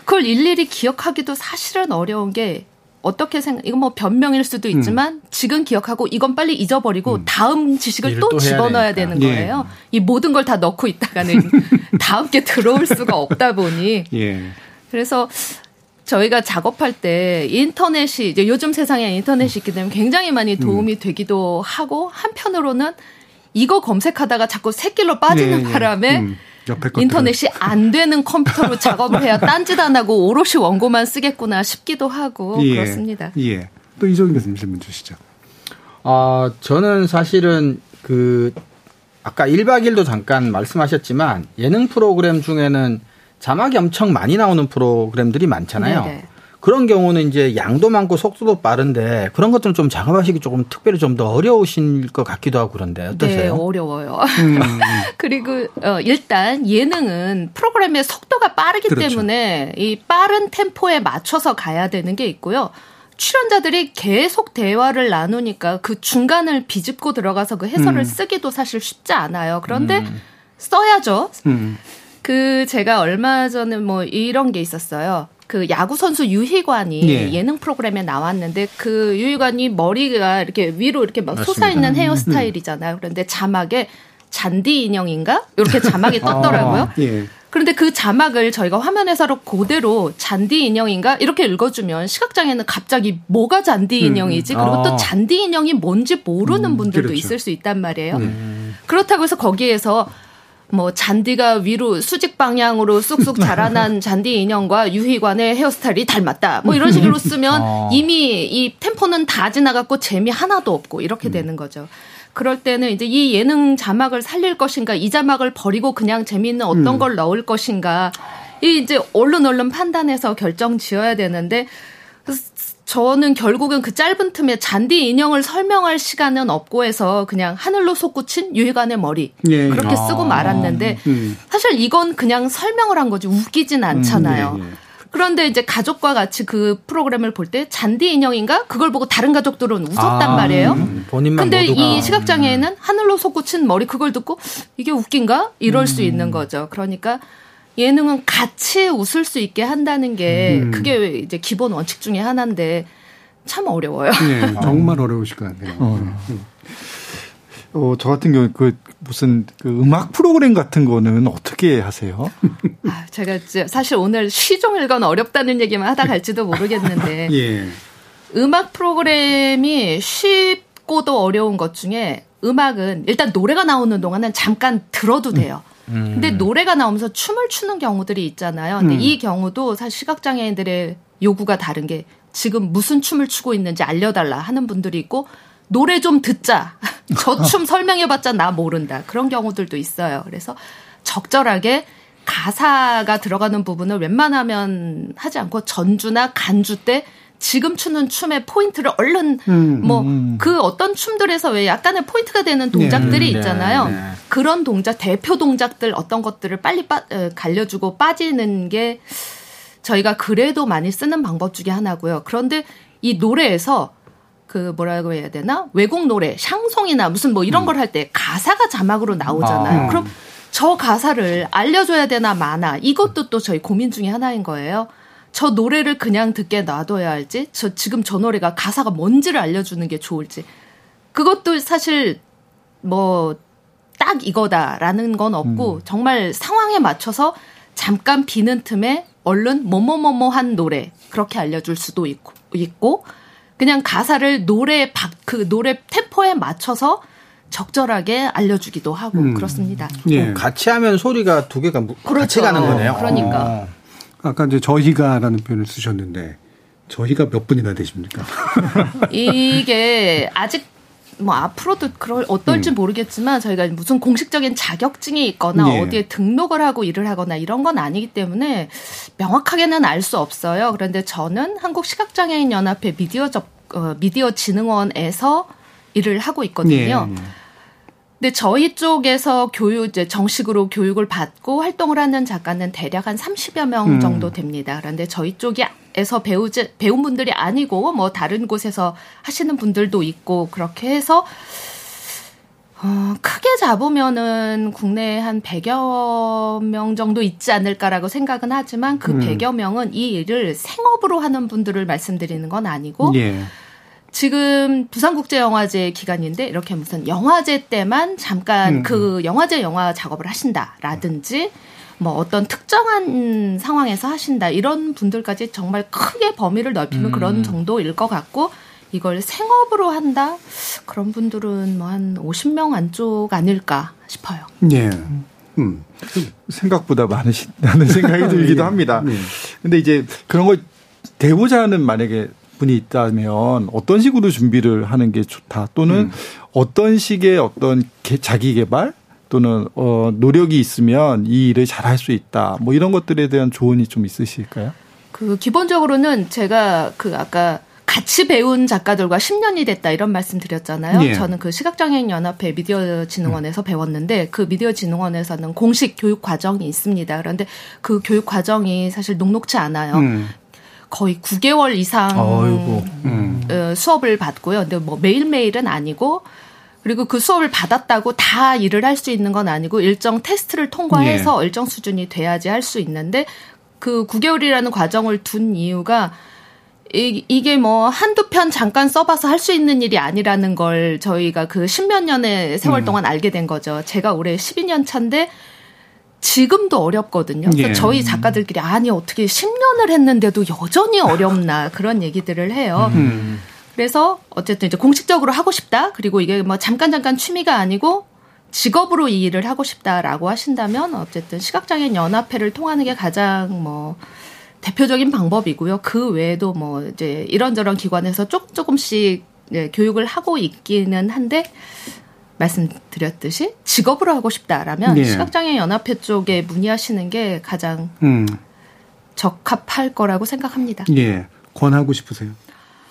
그걸 일일이 기억하기도 사실은 어려운 게 어떻게 생각 이건 뭐 변명일 수도 있지만 음. 지금 기억하고 이건 빨리 잊어버리고 음. 다음 지식을 또, 또 집어넣어야 되는 예. 거예요. 이 모든 걸 다 넣고 있다가는 다음 게 들어올 수가 없다 보니 예. 그래서 저희가 작업할 때 인터넷이 이제 요즘 세상에 인터넷이 있기 때문에 굉장히 많이 도움이 음. 되기도 하고 한편으로는 이거 검색하다가 자꾸 새길로 빠지는 네, 바람에 음. 인터넷이 안 되는 컴퓨터로 작업을 해야 딴짓 안 하고 오롯이 원고만 쓰겠구나 싶기도 하고 예, 그렇습니다. 예. 또 이종인 교수님 질문 주시죠. 아, 저는 사실은 그 아까 1박 2일도 잠깐 말씀하셨지만 예능 프로그램 중에는 자막이 엄청 많이 나오는 프로그램들이 많잖아요. 네네. 그런 경우는 이제 양도 많고 속도도 빠른데 그런 것들은 좀 작업하시기 조금 특별히 좀 더 어려우신 것 같기도 하고 그런데 어떠세요? 네, 어려워요. 음. 그리고 어, 일단 예능은 프로그램의 속도가 빠르기 그렇죠. 때문에 이 빠른 템포에 맞춰서 가야 되는 게 있고요. 출연자들이 계속 대화를 나누니까 그 중간을 비집고 들어가서 그 해설을 음. 쓰기도 사실 쉽지 않아요. 그런데 음. 써야죠. 음. 그 제가 얼마 전에 뭐 이런 게 있었어요. 그 야구 선수 유희관이 예. 능 프로그램에 나왔는데 그 유희관이 머리가 이렇게 위로 이렇게 막 솟아 있는 헤어스타일이잖아요. 그런데 자막에 잔디 인형인가 이렇게 자막이 떴더라고요. 아, 예. 그런데 그 자막을 저희가 화면 해설로 그대로 잔디 인형인가 이렇게 읽어주면 시각장애는 갑자기 뭐가 잔디 음. 인형이지 그리고 아. 또 잔디 인형이 뭔지 모르는 음, 분들도 그렇죠. 있을 수 있단 말이에요. 음. 그렇다고 해서 거기에서 뭐 잔디가 위로 수직 방향으로 쑥쑥 자라난 잔디 인형과 유희관의 헤어스타일이 닮았다. 뭐 이런 식으로 쓰면 어. 이미 이 템포는 다 지나갔고 재미 하나도 없고 이렇게 음. 되는 거죠. 그럴 때는 이제 이 예능 자막을 살릴 것인가, 이 자막을 버리고 그냥 재미있는 어떤 음. 걸 넣을 것인가, 이 이제 얼른 얼른 판단해서 결정 지어야 되는데 저는 결국은 그 짧은 틈에 잔디 인형을 설명할 시간은 없고 해서 그냥 하늘로 솟구친 유희관의 머리 예. 그렇게 쓰고 아. 말았는데 음. 사실 이건 그냥 설명을 한 거지 웃기진 않잖아요. 음, 예, 예. 그런데 이제 가족과 같이 그 프로그램을 볼 때 잔디 인형인가 그걸 보고 다른 가족들은 웃었단 아, 말이에요. 음, 본인만 근데 모두가. 이 시각장애인은 하늘로 솟구친 머리 그걸 듣고 이게 웃긴가 이럴 음. 수 있는 거죠. 그러니까 예능은 같이 웃을 수 있게 한다는 게 음. 그게 이제 기본 원칙 중에 하나인데 참 어려워요. 네, 정말 어려우실 것 같아요. 어. 어, 저 같은 경우 그 무슨 그 음악 프로그램 같은 거는 어떻게 하세요? 아, 제가 사실 오늘 시종일관 어렵다는 얘기만 하다 갈지도 모르겠는데 예. 음악 프로그램이 쉽고도 어려운 것 중에 음악은 일단 노래가 나오는 동안은 잠깐 들어도 돼요. 음. 음. 근데 노래가 나오면서 춤을 추는 경우들이 있잖아요. 근데 음. 이 경우도 사실 시각장애인들의 요구가 다른 게 지금 무슨 춤을 추고 있는지 알려달라 하는 분들이 있고 노래 좀 듣자. 저 춤 설명해봤자 나 모른다. 그런 경우들도 있어요. 그래서 적절하게 가사가 들어가는 부분을 웬만하면 하지 않고 전주나 간주 때 지금 추는 춤의 포인트를 얼른 음, 뭐그 음. 그 어떤 춤들에서 왜 약간의 포인트가 되는 동작들이 네, 있잖아요. 네, 네. 그런 동작 대표 동작들 어떤 것들을 빨리 빠, 에, 알려주고 빠지는 게 저희가 그래도 많이 쓰는 방법 중에 하나고요. 그런데 이 노래에서 그 뭐라고 해야 되나 외국 노래 샹송이나 무슨 뭐 이런 음. 걸할 때 가사가 자막으로 나오잖아요. 아. 그럼 저 가사를 알려줘야 되나 마나 이것도 또 저희 고민 중에 하나인 거예요. 저 노래를 그냥 듣게 놔둬야 할지, 저 지금 저 노래가 가사가 뭔지를 알려주는 게 좋을지. 그것도 사실 뭐 딱 이거다라는 건 없고 음. 정말 상황에 맞춰서 잠깐 비는 틈에 얼른 뭐뭐뭐뭐한 노래 그렇게 알려줄 수도 있고 있고 그냥 가사를 노래 박 그 노래 템포에 맞춰서 적절하게 알려주기도 하고 음. 그렇습니다. 예. 같이 하면 소리가 두 개가 그렇죠. 같이 가는 거네요. 그러니까. 어. 아까 이제 저희가라는 표현을 쓰셨는데 저희가 몇 분이나 되십니까? 이게 아직 뭐 앞으로도 그럴 어떨지 음. 모르겠지만 저희가 무슨 공식적인 자격증이 있거나 예. 어디에 등록을 하고 일을 하거나 이런 건 아니기 때문에 명확하게는 알 수 없어요. 그런데 저는 한국 시각장애인 연합회 미디어 접 어, 미디어 진흥원에서 일을 하고 있거든요. 예. 예. 근데 저희 쪽에서 교육 이제 정식으로 교육을 받고 활동을 하는 작가는 대략 한 30여 명 음. 정도 됩니다. 그런데 저희 쪽이 에서 배우지 배운 분들이 아니고 뭐 다른 곳에서 하시는 분들도 있고 그렇게 해서 어, 크게 잡으면은 국내에 한 100여 명 정도 있지 않을까라고 생각은 하지만 그 음. 100여 명은 이 일을 생업으로 하는 분들을 말씀드리는 건 아니고 예. 지금 부산국제영화제 기간인데 이렇게 무슨 영화제 때만 잠깐 음. 그 영화제 영화 작업을 하신다라든지 뭐 어떤 특정한 상황에서 하신다 이런 분들까지 정말 크게 범위를 넓히면 음. 그런 정도일 것 같고 이걸 생업으로 한다? 그런 분들은 뭐 한 50명 안쪽 아닐까 싶어요. 예. 음. 생각보다 많으시다는 생각이 들기도 예. 합니다. 예. 근데 이제 그런 걸 대보자는 만약에 분이 있다면 어떤 식으로 준비를 하는 게 좋다 또는 음. 어떤 식의 어떤 자기 개발 또는 어 노력이 있으면 이 일을 잘 할 수 있다. 뭐 이런 것들에 대한 조언이 좀 있으실까요? 그 기본적으로는 제가 그 아까 같이 배운 작가들과 10년이 됐다 이런 말씀 드렸잖아요. 예. 저는 그 시각장애인 연합회 미디어 진흥원에서 음. 배웠는데 그 미디어 진흥원에서는 공식 교육 과정이 있습니다. 그런데 그 교육 과정이 사실 녹록치 않아요. 음. 거의 9개월 이상 음. 어, 수업을 받고요. 근데 뭐 매일매일은 아니고 그리고 그 수업을 받았다고 다 일을 할 수 있는 건 아니고 일정 테스트를 통과해서 예. 일정 수준이 돼야지 할 수 있는데 그 9개월이라는 과정을 둔 이유가 이, 이게 뭐 한두 편 잠깐 써봐서 할 수 있는 일이 아니라는 걸 저희가 그 십몇 년의 세월 음. 동안 알게 된 거죠. 제가 올해 12년 차인데 지금도 어렵거든요. 그래서 예. 저희 작가들끼리 아니 어떻게 10년을 했는데도 여전히 어렵나 그런 얘기들을 해요. 음. 그래서 어쨌든 이제 공식적으로 하고 싶다. 그리고 이게 뭐 잠깐 잠깐 취미가 아니고 직업으로 이 일을 하고 싶다라고 하신다면 어쨌든 시각장애인 연합회를 통하는 게 가장 뭐 대표적인 방법이고요. 그 외에도 뭐 이제 이런저런 기관에서 조금 조금씩 네, 교육을 하고 있기는 한데 말씀드렸듯이 직업으로 하고 싶다라면 네. 시각장애 연합회 쪽에 문의하시는 게 가장 음. 적합할 거라고 생각합니다. 예. 권하고 싶으세요?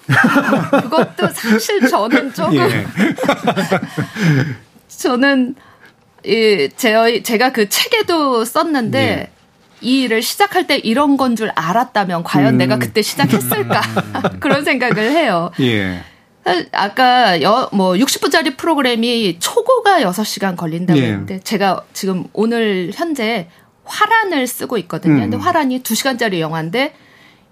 그것도 사실 저는 조금 예. 저는 예, 제, 제가 그 책에도 썼는데 예. 이 일을 시작할 때 이런 건 줄 알았다면 과연 음. 내가 그때 시작했을까 그런 생각을 해요. 예. 아까 여, 뭐 60분짜리 프로그램이 초고가 6시간 걸린다고 예. 했는데 제가 지금 오늘 현재 화란을 쓰고 있거든요. 음. 근데 화란이 2시간짜리 영화인데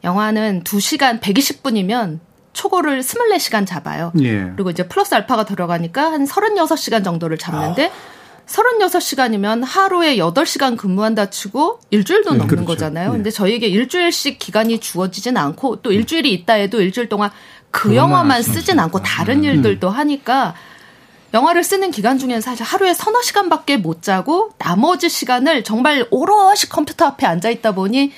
영화는 2시간 120분이면 초고를 24시간 잡아요. 예. 그리고 이제 플러스 알파가 들어가니까 한 36시간 정도를 잡는데 아. 36시간이면 하루에 8시간 근무한다 치고 일주일도 네, 넘는 그렇죠. 거잖아요. 네. 근데 저희에게 일주일씩 기간이 주어지진 않고 또 일주일이 있다 해도 일주일 동안 그 영화만 쓰진 않고 다른 음. 일들도 하니까 영화를 쓰는 기간 중에는 사실 하루에 서너 시간밖에 못 자고 나머지 시간을 정말 오롯이 컴퓨터 앞에 앉아 있다 보니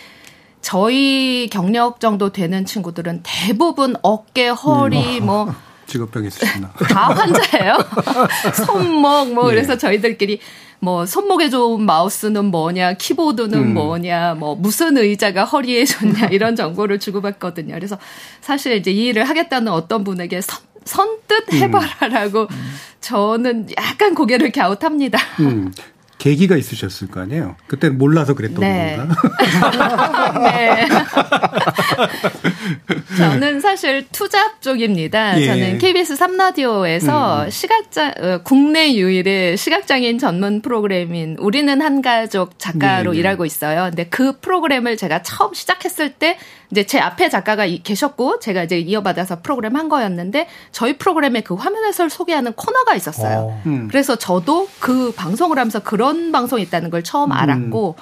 저희 경력 정도 되는 친구들은 대부분 어깨, 허리, 음. 뭐 직업병 있으시나? 다 환자예요. 손목 뭐 예. 그래서 저희들끼리 뭐 손목에 좋은 마우스는 뭐냐, 키보드는 음. 뭐냐, 뭐 무슨 의자가 허리에 좋냐 이런 정보를 주고받거든요. 그래서 사실 이제 이 일을 하겠다는 어떤 분에게 선, 선뜻 음. 해봐라라고 음. 저는 약간 고개를 갸웃합니다. 음. 계기가 있으셨을 거 아니에요. 그때 몰라서 그랬던 네. 건가? 네. 저는 사실 투잡 쪽입니다. 예. 저는 KBS 3라디오에서 음. 시각장 어, 국내 유일의 시각장애인 전문 프로그램인 우리는 한 가족 작가로 네, 네. 일하고 있어요. 근데 그 프로그램을 제가 처음 시작했을 때 이제 제 앞에 작가가 계셨고 제가 이제 이어받아서 프로그램 한 거였는데 저희 프로그램에 그 화면 해설 소개하는 코너가 있었어요. 어. 음. 그래서 저도 그 방송을 하면서 그런 방송이 있다는 걸 처음 음. 알았고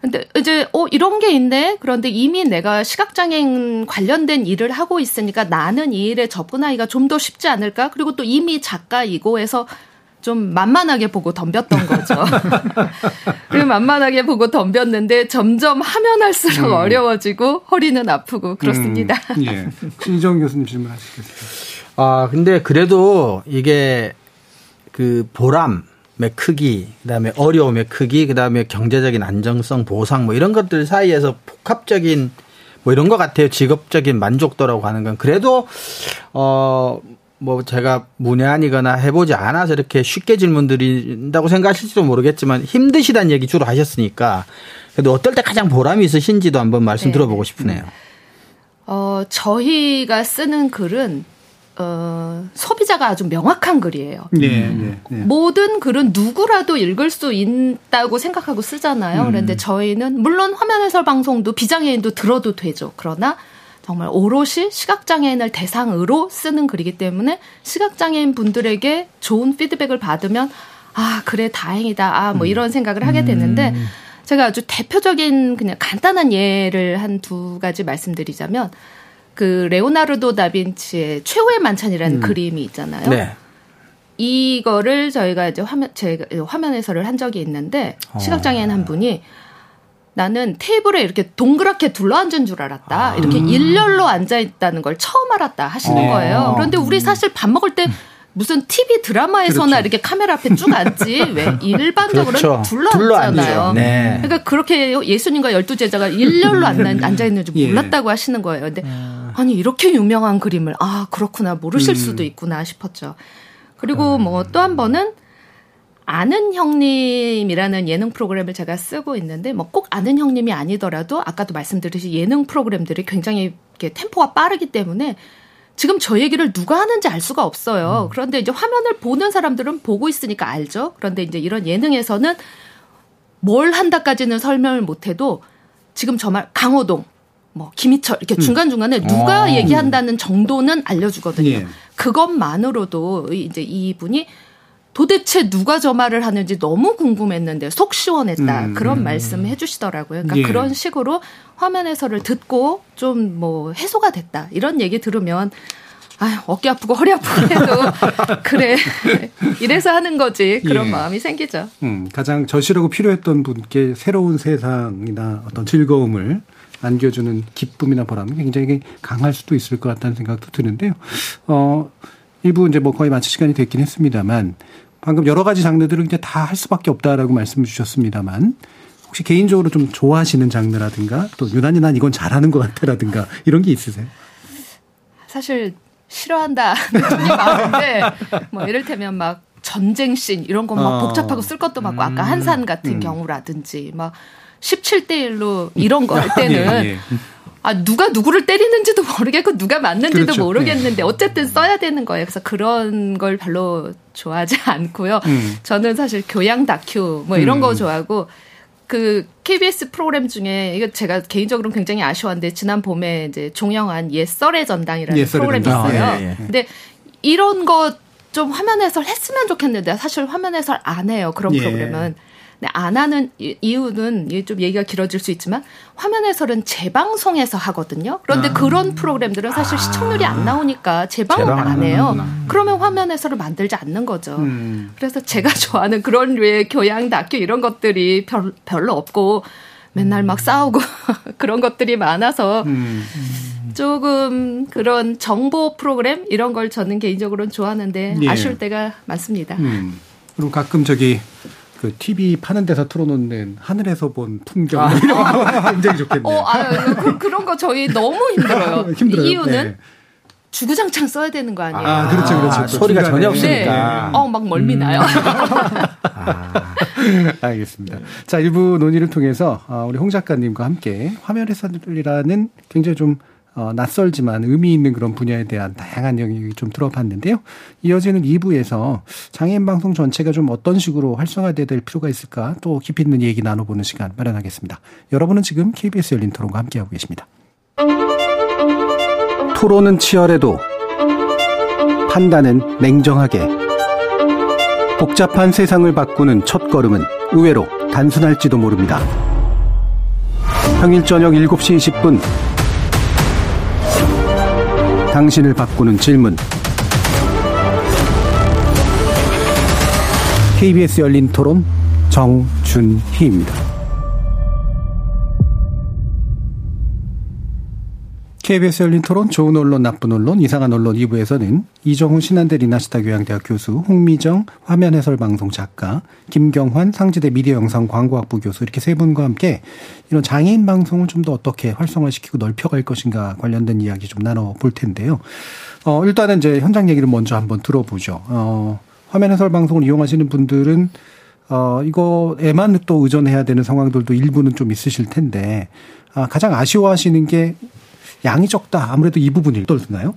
근데 이제 어 이런 게 있네. 그런데 이미 내가 시각장애인 관련된 일을 하고 있으니까 나는 이 일에 접근하기가 좀 더 쉽지 않을까? 그리고 또 이미 작가이고 해서 좀 만만하게 보고 덤볐던 거죠. 그리고 만만하게 보고 덤볐는데 점점 하면 할수록 음. 어려워지고 허리는 아프고 그렇습니다. 음. 예. 신정 교수님 질문하시겠어요? 아, 근데 그래도 이게 그 보람 의 크기, 그다음에 어려움의 크기, 그다음에 경제적인 안정성, 보상 뭐 이런 것들 사이에서 복합적인 뭐 이런 것 같아요. 직업적인 만족도라고 하는 건 그래도 어 뭐 제가 문외한이거나 해보지 않아서 이렇게 쉽게 질문 드린다고 생각하실지도 모르겠지만 힘드시다는 얘기 주로 하셨으니까 그래도 어떨 때 가장 보람이 있으신지도 한번 말씀 네. 들어보고 싶으네요. 어, 저희가 쓰는 글은 어, 소비자가 아주 명확한 글이에요. 네, 네, 네. 모든 글은 누구라도 읽을 수 있다고 생각하고 쓰잖아요. 음. 그런데 저희는 물론 화면 해설 방송도 비장애인도 들어도 되죠. 그러나 정말 오롯이 시각장애인을 대상으로 쓰는 글이기 때문에 시각장애인 분들에게 좋은 피드백을 받으면 아, 그래, 다행이다. 아, 뭐 이런 생각을 하게 되는데 제가 아주 대표적인 그냥 간단한 예를 한 두 가지 말씀드리자면 그 레오나르도 다빈치의 최후의 만찬이라는 그림이 있잖아요. 네. 이거를 저희가 이제 화면 제가 화면 해설을 한 적이 있는데 시각장애인 한 분이 나는 테이블에 이렇게 동그랗게 둘러앉은 줄 알았다. 이렇게 일렬로 앉아 있다는 걸 처음 알았다 하시는 어. 거예요. 그런데 우리 사실 밥 먹을 때 무슨 TV 드라마에서나 이렇게 카메라 앞에 쭉 앉지 왜 일반적으로는 그렇죠. 둘러앉잖아요. 둘러앉죠. 네. 그러니까 그렇게 예수님과 열두 제자가 일렬로 앉아 있는 줄 예. 몰랐다고 하시는 거예요. 근데 아니 이렇게 유명한 그림을 아 그렇구나 모르실 수도 있구나 싶었죠. 그리고 뭐 또 한 번은 아는 형님이라는 예능 프로그램을 제가 쓰고 있는데 뭐 꼭 아는 형님이 아니더라도 아까도 말씀드렸듯이 예능 프로그램들이 굉장히 이렇게 템포가 빠르기 때문에 지금 저 얘기를 누가 하는지 알 수가 없어요. 그런데 이제 화면을 보는 사람들은 보고 있으니까 알죠. 그런데 이제 이런 예능에서는 뭘 한다까지는 설명을 못 해도 지금 정말 강호동, 뭐 김희철 이렇게 중간 중간에 누가 어. 얘기한다는 정도는 알려주거든요. 예. 그것만으로도 이제 이분이 도대체 누가 저 말을 하는지 너무 궁금했는데 속 시원했다 음. 그런 말씀 해주시더라고요. 그러니까 예. 그런 식으로 화면 해설을 듣고 좀 뭐 해소가 됐다 이런 얘기 들으면 아유 어깨 아프고 허리 아프고 해도 그래 이래서 하는 거지 그런 예. 마음이 생기죠. 음, 가장 절실하고 필요했던 분께 새로운 세상이나 어떤 즐거움을 안겨주는 기쁨이나 보람이 굉장히 강할 수도 있을 것 같다는 생각도 드는데요. 어, 일부 이제 뭐 거의 마칠 시간이 됐긴 했습니다만 방금 여러 가지 장르들을 이제 다 할 수밖에 없다라고 말씀을 주셨습니다만 혹시 개인적으로 좀 좋아하시는 장르라든가 또 유난히 난 이건 잘하는 것 같아라든가 이런 게 있으세요? 사실 싫어한다 눈이 많은데 뭐 이를테면 막 전쟁 씬 이런 거막 어. 복잡하고 쓸 것도 많고 아까 한산 같은 경우라든지 막 17대 1로 이런 거할 때는 예, 예. 아 누가 누구를 때리는지도 모르겠고 누가 맞는지도 그렇죠. 모르겠는데 어쨌든 써야 되는 거예요. 그래서 그런 걸 별로 좋아하지 않고요. 음. 저는 사실 교양 다큐 뭐 이런 거 좋아하고 그 KBS 프로그램 중에 이거 제가 개인적으로 굉장히 아쉬웠는데 지난 봄에 이제 종영한 옛설의 전당이라는 옛설의 프로그램이 전당. 있어요. 아, 예, 예. 근데 이런 거 좀 화면 해설 했으면 좋겠는데 사실 화면 해설 안 해요. 그런 예. 프로그램은. 안 하는 이- 이유는 이게 좀 얘기가 길어질 수 있지만 화면 해설은 재방송에서 하거든요. 그런데 그런 프로그램들은 사실 시청률이 안 나오니까 재방을 안안 해요. 그러면 화면 해설을 만들지 않는 거죠. 음. 그래서 제가 좋아하는 그런 류의 교양 다큐 이런 것들이 별, 별로 없고 맨날 막 싸우고 그런 것들이 많아서 음. 조금 그런 정보 프로그램 이런 걸 저는 개인적으로는 좋아하는데 예. 아쉬울 때가 많습니다. 음. 그리고 가끔 저기 그 TV 파는 데서 틀어놓는 하늘에서 본 풍경 뭐 이런 거 굉장히 좋겠네요. 어, 아, 그, 그런 거 저희 너무 힘들어요. 힘들어요. 이유는 네. 주구장창 써야 되는 거 아니에요. 아, 그렇죠, 그렇죠. 아, 또 소리가. 전혀 네. 없으니까. 어, 막 멀미 나요. 알겠습니다. 자, 일부 논의를 통해서 어, 우리 홍 작가님과 함께 화면 해설이라는 굉장히 좀 어, 낯설지만 의미 있는 그런 분야에 대한 다양한 영역이 좀 들어봤는데요. 이어지는 2부에서 장애인 방송 전체가 좀 어떤 식으로 활성화돼야 될 필요가 있을까 또 깊이 있는 얘기 나눠보는 시간 마련하겠습니다. 여러분은 지금 KBS 열린 토론과 함께하고 계십니다. 토론은 치열해도 판단은 냉정하게 복잡한 세상을 바꾸는 첫 걸음은 의외로 단순할지도 모릅니다. 평일 저녁 7시 20분 당신을 바꾸는 질문 KBS 열린 토론 정준희입니다. KBS 열린 토론 좋은 언론 나쁜 언론 이상한 언론 2부에서는 이정훈 신한대 리나시타 교양대학 교수 홍미정 화면 해설 방송 작가 김경환 상지대 미디어 영상 광고학부 교수 이렇게 세 분과 함께 이런 장애인 방송을 좀 더 어떻게 활성화시키고 넓혀갈 것인가 관련된 이야기 좀 나눠 볼 텐데요. 어 일단은 이제 현장 얘기를 먼저 한번 들어보죠. 어 화면 해설 방송을 이용하시는 분들은 어, 이거에만 또 의존해야 되는 상황들도 일부는 좀 있으실 텐데, 아, 가장 아쉬워하시는 게 양이 적다. 아무래도 이 부분이 떨나요?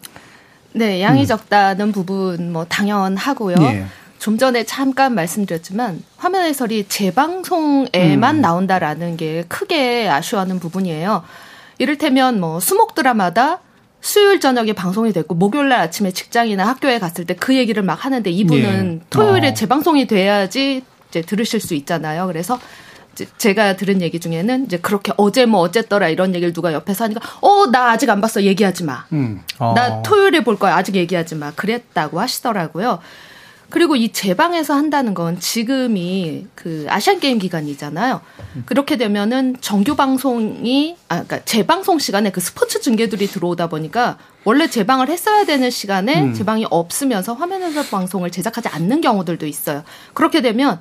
네, 양이 음. 적다는 부분 뭐 당연하고요. 예. 좀 전에 잠깐 말씀드렸지만 화면 해설이 재방송에만 음. 나온다라는 게 크게 아쉬워하는 부분이에요. 이를테면 뭐 수목 드라마다 수요일 저녁에 방송이 됐고 목요일 날 아침에 직장이나 학교에 갔을 때 그 얘기를 막 하는데 이분은 예. 토요일에 어. 재방송이 돼야지 이제 들으실 수 있잖아요. 그래서 제가 들은 얘기 중에는 이제 그렇게 어제 뭐 어쨌더라 이런 얘기를 누가 옆에서 하니까 어 나 아직 안 봤어 얘기하지 마. 음. 어. 나 토요일에 볼 거야 아직 얘기하지 마. 그랬다고 하시더라고요. 그리고 이 재방에서 한다는 건 지금이 그 아시안 게임 기간이잖아요. 그렇게 되면은 정규 방송이 아 그러니까 재방송 시간에 그 스포츠 중계들이 들어오다 보니까 원래 재방을 했어야 되는 시간에 음. 재방이 없으면서 화면 해설 방송을 제작하지 않는 경우들도 있어요. 그렇게 되면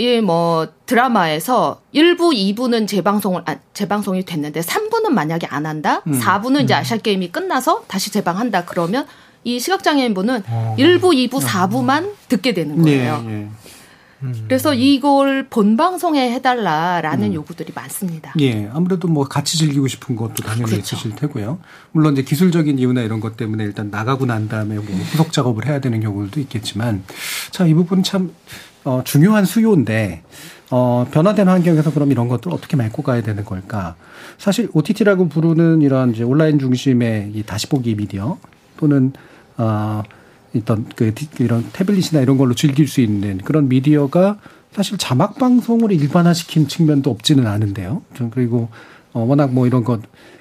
이뭐 드라마에서 1부, 2부는 재방송을 아, 재방송이 됐는데 3부는 만약에 안 한다. 음. 4부는 이제 음. 아시아 게임이 끝나서 다시 재방한다. 그러면 이 시각장애인분은 어. 1부, 2부, 4부만 듣게 되는 거예요. 네, 네. 음. 그래서 이걸 본 방송에 해달라라는 음. 요구들이 많습니다. 예, 아무래도 뭐 같이 즐기고 싶은 것도 당연히 그렇죠. 있으실 테고요. 물론 이제 기술적인 이유나 이런 것 때문에 일단 나가고 난 다음에 뭐 후속 작업을 해야 되는 경우도 있겠지만, 자, 이 부분 참 어, 중요한 수요인데 어, 변화된 환경에서 그럼 이런 것들 어떻게 메고 가야 되는 걸까? 사실 OTT라고 부르는 이런 이제 온라인 중심의 이 다시 보기 미디어 또는 어, 어떤 그 이런 태블릿이나 이런 걸로 즐길 수 있는 그런 미디어가 사실 자막 방송을 일반화시킨 측면도 없지는 않은데요. 그리고 어, 워낙 뭐 이런 것,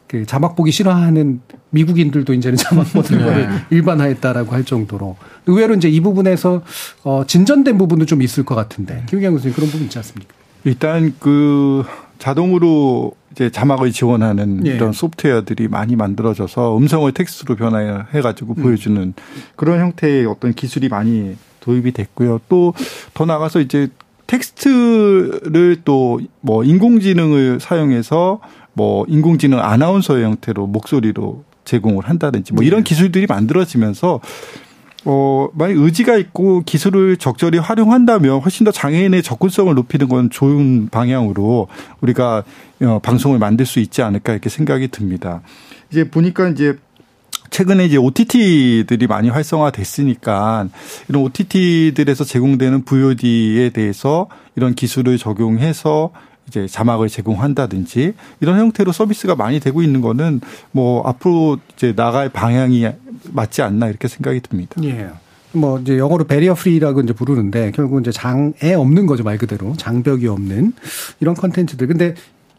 그 자막 보기 싫어하는 미국인들도 이제는 자막 보는 네. 거를 일반화했다라고 할 정도로 의외로 이제 이 부분에서 어, 진전된 부분도 좀 있을 것 같은데 김기경 교수님 그런 부분 있지 않습니까? 일단 그 자동으로 이제 자막을 지원하는 예. 이런 소프트웨어들이 많이 만들어져서 음성을 텍스트로 변화해 가지고 음. 보여주는 그런 형태의 어떤 기술이 많이 도입이 됐고요. 또 더 나가서 이제 텍스트를 또 뭐 인공지능을 사용해서 뭐 인공지능 아나운서의 형태로 목소리로 제공을 한다든지 뭐 이런 네. 기술들이 만들어지면서 어, 만약 의지가 있고 기술을 적절히 활용한다면 훨씬 더 장애인의 접근성을 높이는 건 좋은 방향으로 우리가 어, 방송을 만들 수 있지 않을까 이렇게 생각이 듭니다. 이제 보니까 이제 최근에 이제 OTT들이 많이 활성화됐으니까 이런 OTT들에서 제공되는 VOD에 대해서 이런 기술을 적용해서 이제 자막을 제공한다든지 이런 형태로 서비스가 많이 되고 있는 거는 뭐 앞으로 이제 나갈 방향이 맞지 않나 이렇게 생각이 듭니다. 예. 뭐 이제 영어로 베리어 프리라고 이제 부르는데 결국 이제 장애 없는 거죠 말 그대로 장벽이 없는 이런 컨텐츠들. 근데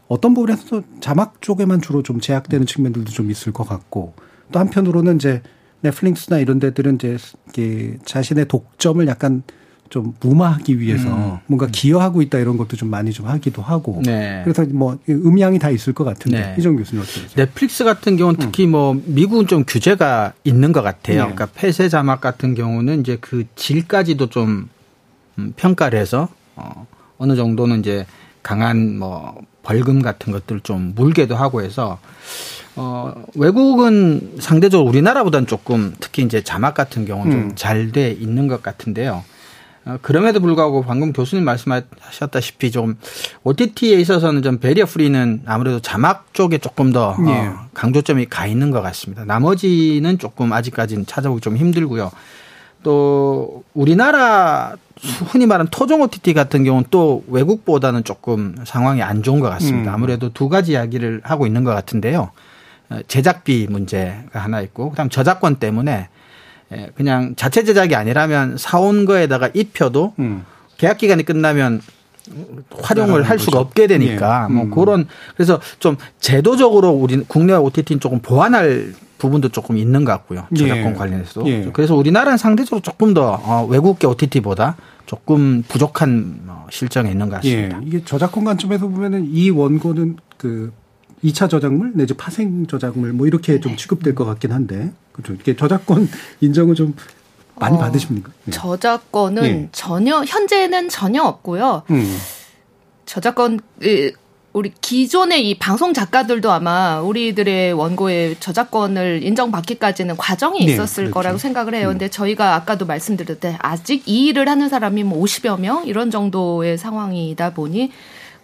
어떤 부분에서 자막 쪽에만 주로 좀 제약되는 측면들도 좀 있을 것 같고 또 한편으로는 이제 넷플릭스나 이런 데들은 이제 자신의 독점을 약간 좀 무마하기 위해서 음. 뭔가 기여하고 있다 이런 것도 좀 많이 좀 하기도 하고 네. 그래서 뭐 음향이 다 있을 것 같은데 네. 이정 교수님 어떻게 보세요? 넷플릭스 같은 경우는 음. 특히 음. 뭐 미국은 좀 규제가 있는 것 같아요. 네. 그러니까 폐쇄 자막 같은 경우는 이제 그 질까지도 좀 음, 평가를 해서 어 어느 정도는 이제 강한 뭐 벌금 같은 것들 좀 물게도 하고 해서 어 외국은 상대적으로 우리나라보다는 조금 특히 이제 자막 같은 경우는 음. 좀잘 돼 있는 것 같은데요. 어, 그럼에도 불구하고 방금 교수님 말씀하셨다시피 좀 OTT에 있어서는 좀 베리어 프리는 아무래도 자막 쪽에 조금 더 어, 예. 강조점이 가 있는 것 같습니다. 나머지는 조금 아직까지는 찾아보기 좀 힘들고요. 또 우리나라 흔히 말하는 토종 OTT 같은 경우는 또 외국보다는 조금 상황이 안 좋은 것 같습니다. 음. 아무래도 두 가지 이야기를 하고 있는 것 같은데요. 어, 제작비 문제가 하나 있고 그다음 저작권 때문에 예, 그냥 자체 제작이 아니라면 사온 거에다가 입혀도 음. 계약 기간이 끝나면 활용을 할 수가 없게 되니까 예. 뭐 음. 그런 그래서 좀 제도적으로 우리 국내 OTT는 조금 보완할 부분도 조금 있는 것 같고요. 저작권 예. 관련해서도. 예. 그래서 우리나라는 상대적으로 조금 더 어, 외국계 OTT보다 조금 부족한 어, 실정에 있는 것 같습니다. 예. 이게 저작권 관점에서 보면은 이 원고는 그 2차 저작물 내지 파생 저작물 뭐 이렇게 좀 취급될 것 같긴 한데 그렇죠. 이게 저작권 인정을 좀 많이 어, 받으십니까? 네. 저작권은 네. 전혀 현재는 전혀 없고요. 음. 저작권 우리 기존의 이 방송 작가들도 아마 우리들의 원고의 저작권을 인정받기까지는 과정이 네, 있었을 그렇죠. 거라고 생각을 해요. 음. 근데 저희가 아까도 말씀드렸듯 아직 이 일을 하는 사람이 뭐 50여 명 이런 정도의 상황이다 보니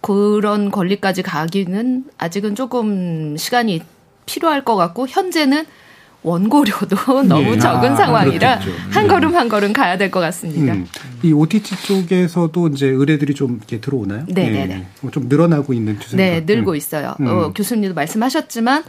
그런 권리까지 가기는 아직은 조금 시간이 필요할 것 같고 현재는 원고료도 너무 예. 적은 아, 상황이라 그렇겠죠. 한 걸음 한 걸음 가야 될 것 같습니다. 음. 이 OTT 쪽에서도 이제 의뢰들이 좀 이렇게 들어오나요? 네, 네, 네. 뭐좀 늘어나고 있는 추세인가? 네, 늘고 음. 있어요. 음. 어, 교수님도 말씀하셨지만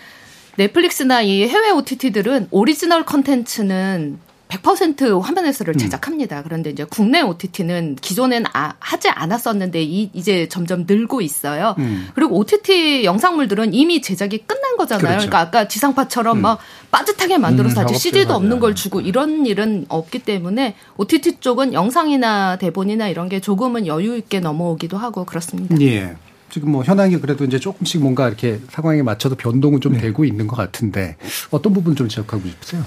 넷플릭스나 이 해외 OTT들은 오리지널 컨텐츠는 100% 화면 해설을 음. 제작합니다. 그런데 이제 국내 OTT는 기존엔 아, 하지 않았었는데 이, 이제 점점 늘고 있어요. 음. 그리고 OTT 영상물들은 이미 제작이 끝난 거잖아요. 그렇죠. 그러니까 아까 지상파처럼 막 빠듯하게 만들어서 음, 아직 작업들 CD도 없는. 걸 주고 이런 일은 없기 때문에 OTT 쪽은 영상이나 대본이나 이런 게 조금은 여유 있게 넘어오기도 하고 그렇습니다. 예. 지금 뭐 현황이 그래도 이제 조금씩 뭔가 이렇게 상황에 맞춰서 변동은 좀 되고 있는 것 같은데 어떤 부분 좀 지적하고 싶으세요?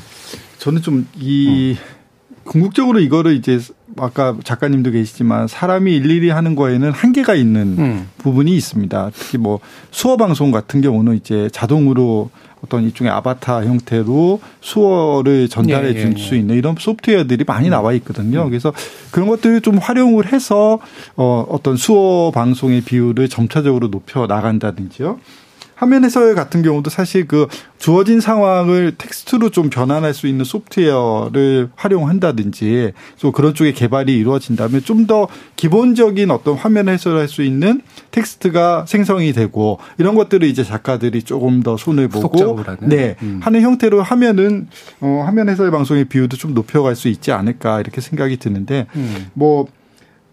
저는 좀이 궁극적으로 이거를 이제 아까 작가님도 계시지만 사람이 일일이 하는 거에는 한계가 있는 음. 부분이 있습니다. 특히 뭐 수어 방송 같은 경우는 이제 자동으로 어떤 일종의 아바타 형태로 수어를 전달해 예, 예, 줄 예. 수 있는 이런 소프트웨어들이 많이 나와 있거든요. 그래서 그런 것들을 좀 활용을 해서 어 어떤 수어 방송의 비율을 점차적으로 높여 나간다든지요. 화면 해설 같은 경우도 사실 그 주어진 상황을 텍스트로 좀 변환할 수 있는 소프트웨어를 활용한다든지 또 그런 쪽에 개발이 이루어진다면 좀 더 기본적인 어떤 화면 해설할 수 있는 텍스트가 생성이 되고 이런 것들을 이제 작가들이 조금 더 손을 보고? 네 음. 하는 형태로 하면은 어 화면 해설 방송의 비율도 좀 높여갈 수 있지 않을까 이렇게 생각이 드는데 음. 뭐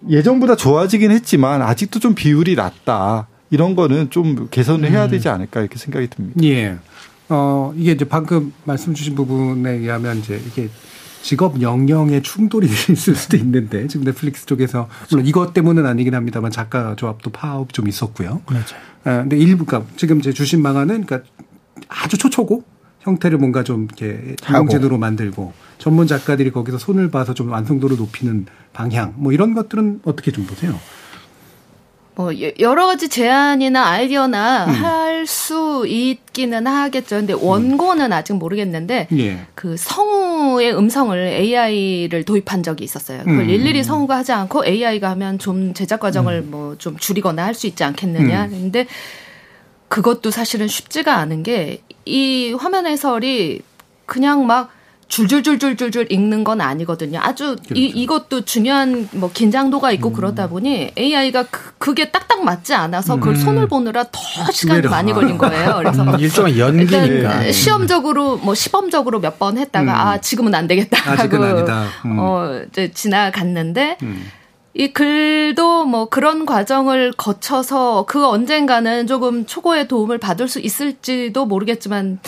예전보다 좋아지긴 했지만 아직도 좀 비율이 낮다. 이런 거는 좀 개선을 해야 되지 않을까 이렇게 생각이 듭니다. 예. 어, 이게 이제 방금 말씀 주신 부분에 의하면 이제 이게 직업 영역의 충돌이 있을 수도 있는데 지금 넷플릭스 쪽에서 물론 이것 때문은 아니긴 합니다만 작가 조합도 파업 좀 있었고요. 아, 근데 일부 가 지금 제 주신 방안은 그러니까 아주 초초고 형태를 뭔가 좀 이렇게 인공지능으로 만들고 전문 작가들이 거기서 손을 봐서 좀 완성도를 높이는 방향 뭐 이런 것들은 어떻게 좀 보세요? 뭐 여- 여러 가지 제안이나 아이디어나 음. 할수 있기는 하겠죠. 근데 원고는 아직 모르겠는데 예. 그 성우의 음성을 AI를 도입한 적이 있었어요. 그걸 음. 일일이 성우가 하지 않고 AI가 하면 좀 제작 과정을 뭐 좀 줄이거나 할 수 있지 않겠느냐. 음. 근데 그것도 사실은 쉽지가 않은 게 이 화면 해설이 그냥 막 줄줄줄줄줄줄 읽는 건 아니거든요. 아주 그렇죠. 이, 이것도 중요한 뭐 긴장도가 음. 있고 그러다 보니 AI가 그, 그게 딱딱 맞지 않아서 그걸 손을 보느라 더 시간이 의외로. 많이 걸린 거예요. 그래서 음, 일종의 연기니까. 일단 시험적으로 뭐 시범적으로 몇 번 했다가 음. 아 지금은 안 되겠다 하고 아니다. 음. 어 이제 지나갔는데 음. 이 글도 뭐 그런 과정을 거쳐서 그 언젠가는 조금 초고의 도움을 받을 수 있을지도 모르겠지만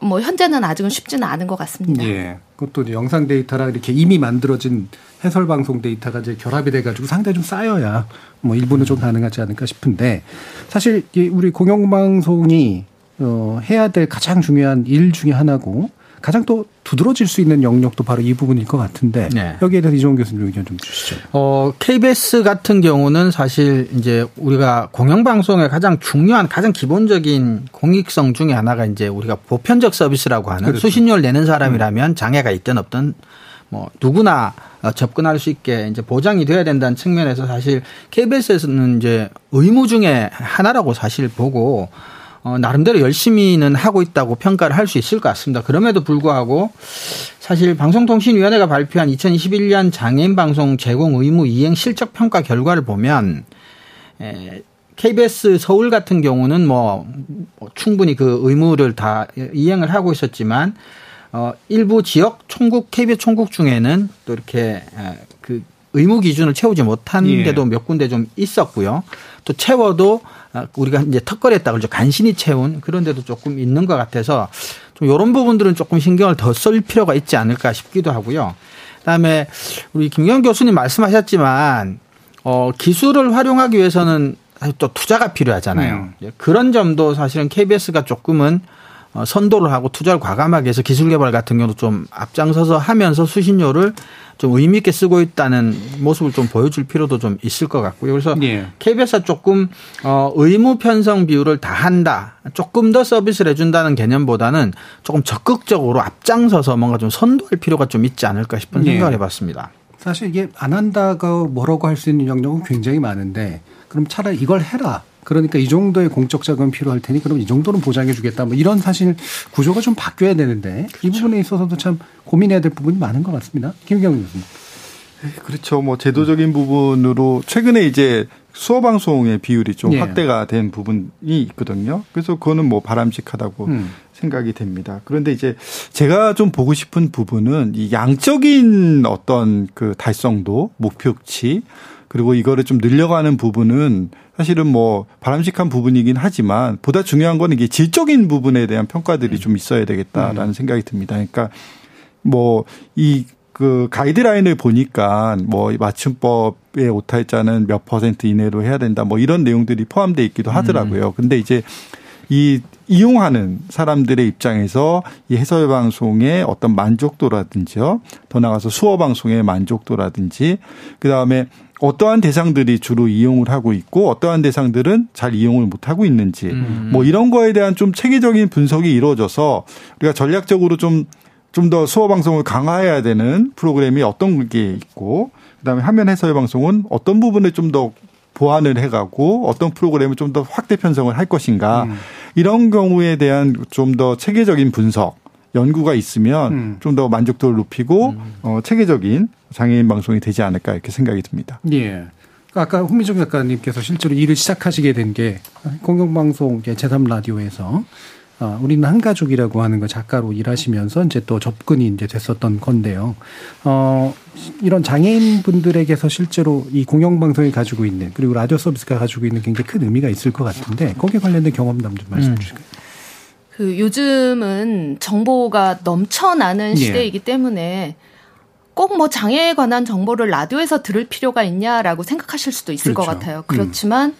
뭐 현재는 아직은 쉽지는 않은 것 같습니다. 예. 그것도 영상 데이터랑 이렇게 이미 만들어진 해설 방송 데이터가 이제 결합이 돼가지고 상당히 좀 쌓여야 뭐 일부는 좀 가능하지 않을까 싶은데 사실 이 우리 공영방송이 어 해야 될 가장 중요한 일 중에 하나고 가장 또 두드러질 수 있는 영역도 바로 이 부분일 것 같은데 네. 여기에 대해서 이종훈 교수님 의견 좀 주시죠. 어, KBS 같은 경우는 사실 이제 우리가 공영방송의 가장 중요한 가장 기본적인 공익성 중에 하나가 이제 우리가 보편적 서비스라고 하는 그렇죠. 수신료를 내는 사람이라면 장애가 있든 없든 뭐 누구나 어, 접근할 수 있게 이제 보장이 돼야 된다는 측면에서 사실 KBS에서는 이제 의무 중에 하나라고 사실 보고 어, 나름대로 열심히는 하고 있다고 평가를 할 수 있을 것 같습니다. 그럼에도 불구하고 사실 방송통신위원회가 발표한 2021년 장애인 방송 제공 의무 이행 실적 평가 결과를 보면 에, KBS 서울 같은 경우는 뭐, 뭐 충분히 그 의무를 다 이행을 하고 있었지만 어, 일부 지역 총국 KBS 총국 중에는 또 이렇게 에, 그 의무 기준을 채우지 못한 예. 데도 몇 군데 좀 있었고요. 또 채워도 아, 우리가 이제 턱걸이했다 그러죠. 간신히 채운 그런 데도 조금 있는 것 같아서 좀 이런 부분들은 조금 신경을 더 쓸 필요가 있지 않을까 싶기도 하고요. 그다음에 우리 김경 교수님 말씀하셨지만 어 기술을 활용하기 위해서는 또 투자가 필요하잖아요. 음. 그런 점도 사실은 KBS가 조금은 어, 선도를 하고 투자를 과감하게 해서 기술 개발 같은 경우도 좀 앞장서서 하면서 수신료를 좀 의미 있게 쓰고 있다는 모습을 좀 보여줄 필요도 좀 있을 것 같고요. 그래서 예. KBS가 조금 어 의무 편성 비율을 다 한다. 조금 더 서비스를 해준다는 개념보다는 조금 적극적으로 앞장서서 뭔가 좀 선도할 필요가 좀 있지 않을까 싶은 예. 생각을 해봤습니다. 사실 이게 안 한다고 뭐라고 할 수 있는 영역은 굉장히 많은데 그럼 차라리 이걸 해라. 그러니까 이 정도의 공적 자금 필요할 테니 그럼 이 정도는 보장해 주겠다. 뭐 이런 사실 구조가 좀 바뀌어야 되는데 그렇죠. 이 부분에 있어서도 참 고민해야 될 부분이 많은 것 같습니다. 김경 교수님. 네, 그렇죠. 뭐 제도적인 부분으로 최근에 이제 수어 방송의 비율이 좀 예. 확대가 된 부분이 있거든요. 그래서 그거는 뭐 바람직하다고 음. 생각이 됩니다. 그런데 이제 제가 좀 보고 싶은 부분은 이 양적인 어떤 그 달성도 목표치 그리고 이거를 좀 늘려가는 부분은 사실은 뭐 바람직한 부분이긴 하지만 보다 중요한 건 이게 질적인 부분에 대한 평가들이 음. 좀 있어야 되겠다라는 음. 생각이 듭니다. 그러니까 뭐이 그 가이드라인을 보니까 뭐 맞춤법의 오탈자는 몇 퍼센트 이내로 해야 된다 뭐 이런 내용들이 포함되어 있기도 하더라고요. 음. 근데 이제 이 이용하는 사람들의 입장에서 이 해설 방송의 어떤 만족도라든지요. 더 나가서 수어 방송의 만족도라든지 그다음에 어떠한 대상들이 주로 이용을 하고 있고 어떠한 대상들은 잘 이용을 못 하고 있는지 음. 뭐 이런 거에 대한 좀 체계적인 분석이 이루어져서 우리가 전략적으로 좀 좀 더 수어 방송을 강화해야 되는 프로그램이 어떤 게 있고 그다음에 화면 해설 방송은 어떤 부분을 좀 더 보완을 해가고 어떤 프로그램을 좀 더 확대 편성을 할 것인가 음. 이런 경우에 대한 좀 더 체계적인 분석 연구가 있으면 음. 좀더 만족도를 높이고 음. 어, 체계적인 장애인 방송이 되지 않을까 이렇게 생각이 듭니다. 예. 아까 홍민정 작가님께서 실제로 일을 시작하시게 된 게 공영방송 제3 라디오에서 어, 우리는 한 가족이라고 하는 거 작가로 일하시면서 이제 또 접근이 이제 됐었던 건데요. 어, 이런 장애인 분들에게서 실제로 이 공영방송이 가지고 있는 그리고 라디오 서비스가 가지고 있는 굉장히 큰 의미가 있을 것 같은데 거기에 관련된 경험담 좀 말씀해 음. 주실까요? 그 요즘은 정보가 넘쳐나는 예. 시대이기 예. 때문에 꼭 뭐 장애에 관한 정보를 라디오에서 들을 필요가 있냐라고 생각하실 수도 있을 그렇죠. 것 같아요. 그렇지만 음.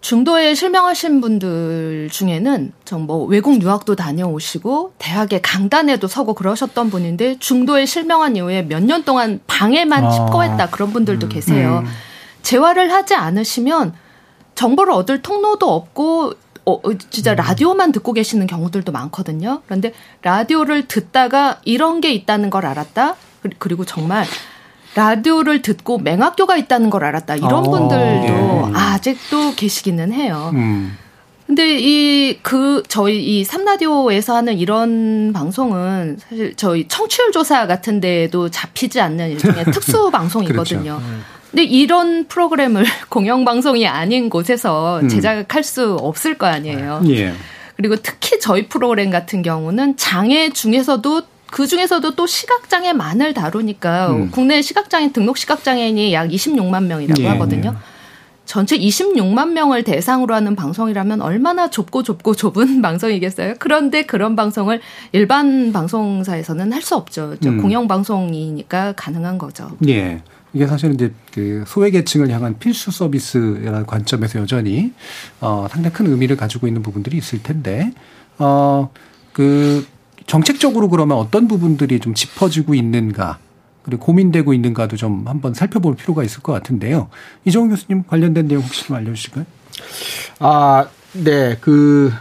중도에 실명하신 분들 중에는 정뭐 외국 유학도 다녀오시고 대학의 강단에도 서고 그러셨던 분인데 중도에 실명한 이후에 몇 년 동안 방에만 아. 칩거했다 그런 분들도 음. 계세요. 음. 재활을 하지 않으시면 정보를 얻을 통로도 없고 어, 어 진짜 음. 라디오만 듣고 계시는 경우들도 많거든요. 그런데 라디오를 듣다가 이런 게 있다는 걸 알았다. 그리고 정말 라디오를 듣고 맹학교가 있다는 걸 알았다. 이런 어, 분들도 예. 아직도 계시기는 해요. 음. 근데 이 그 저희 이 삼라디오에서 하는 이런 방송은 사실 저희 청취율 조사 같은 데에도 잡히지 않는 일종의 특수 방송이거든요. 그렇죠. 근데 이런 프로그램을 공영 방송이 아닌 곳에서 음. 제작할 수 없을 거 아니에요. 예. 그리고 특히 저희 프로그램 같은 경우는 장애 중에서도 그 중에서도 또 시각장애만을 다루니까 음. 국내 시각장애 등록 시각장애인이 약 26만 명이라고 예. 하거든요. 전체 26만 명을 대상으로 하는 방송이라면 얼마나 좁고 좁고 좁은 방송이겠어요? 그런데 그런 방송을 일반 방송사에서는 할 수 없죠. 음. 공영 방송이니까 가능한 거죠. 예. 이게 사실은 이제 그 소외 계층을 향한 필수 서비스라는 관점에서 여전히 어 상당히 큰 의미를 가지고 있는 부분들이 있을 텐데 어그 정책적으로 그러면 어떤 부분들이 좀 짚어지고 있는가 그리고 고민되고 있는가도 좀 한번 살펴볼 필요가 있을 것 같은데요. 이정 교수님 관련된 내용 혹시 좀 알려주실까요? 아, 네, 그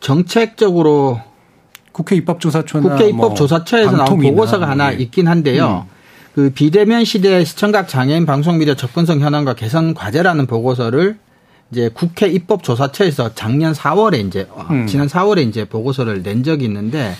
정책적으로 국회 입법조사처나 국회 입법조사처에서 뭐 나온 보고서가 하나 네. 있긴 한데요. 음. 그 비대면 시대 시청각 장애인 방송 미디어 접근성 현황과 개선 과제라는 보고서를 이제 국회 입법조사처에서 작년 4월에 이제 음. 지난 4월에 이제 보고서를 낸 적이 있는데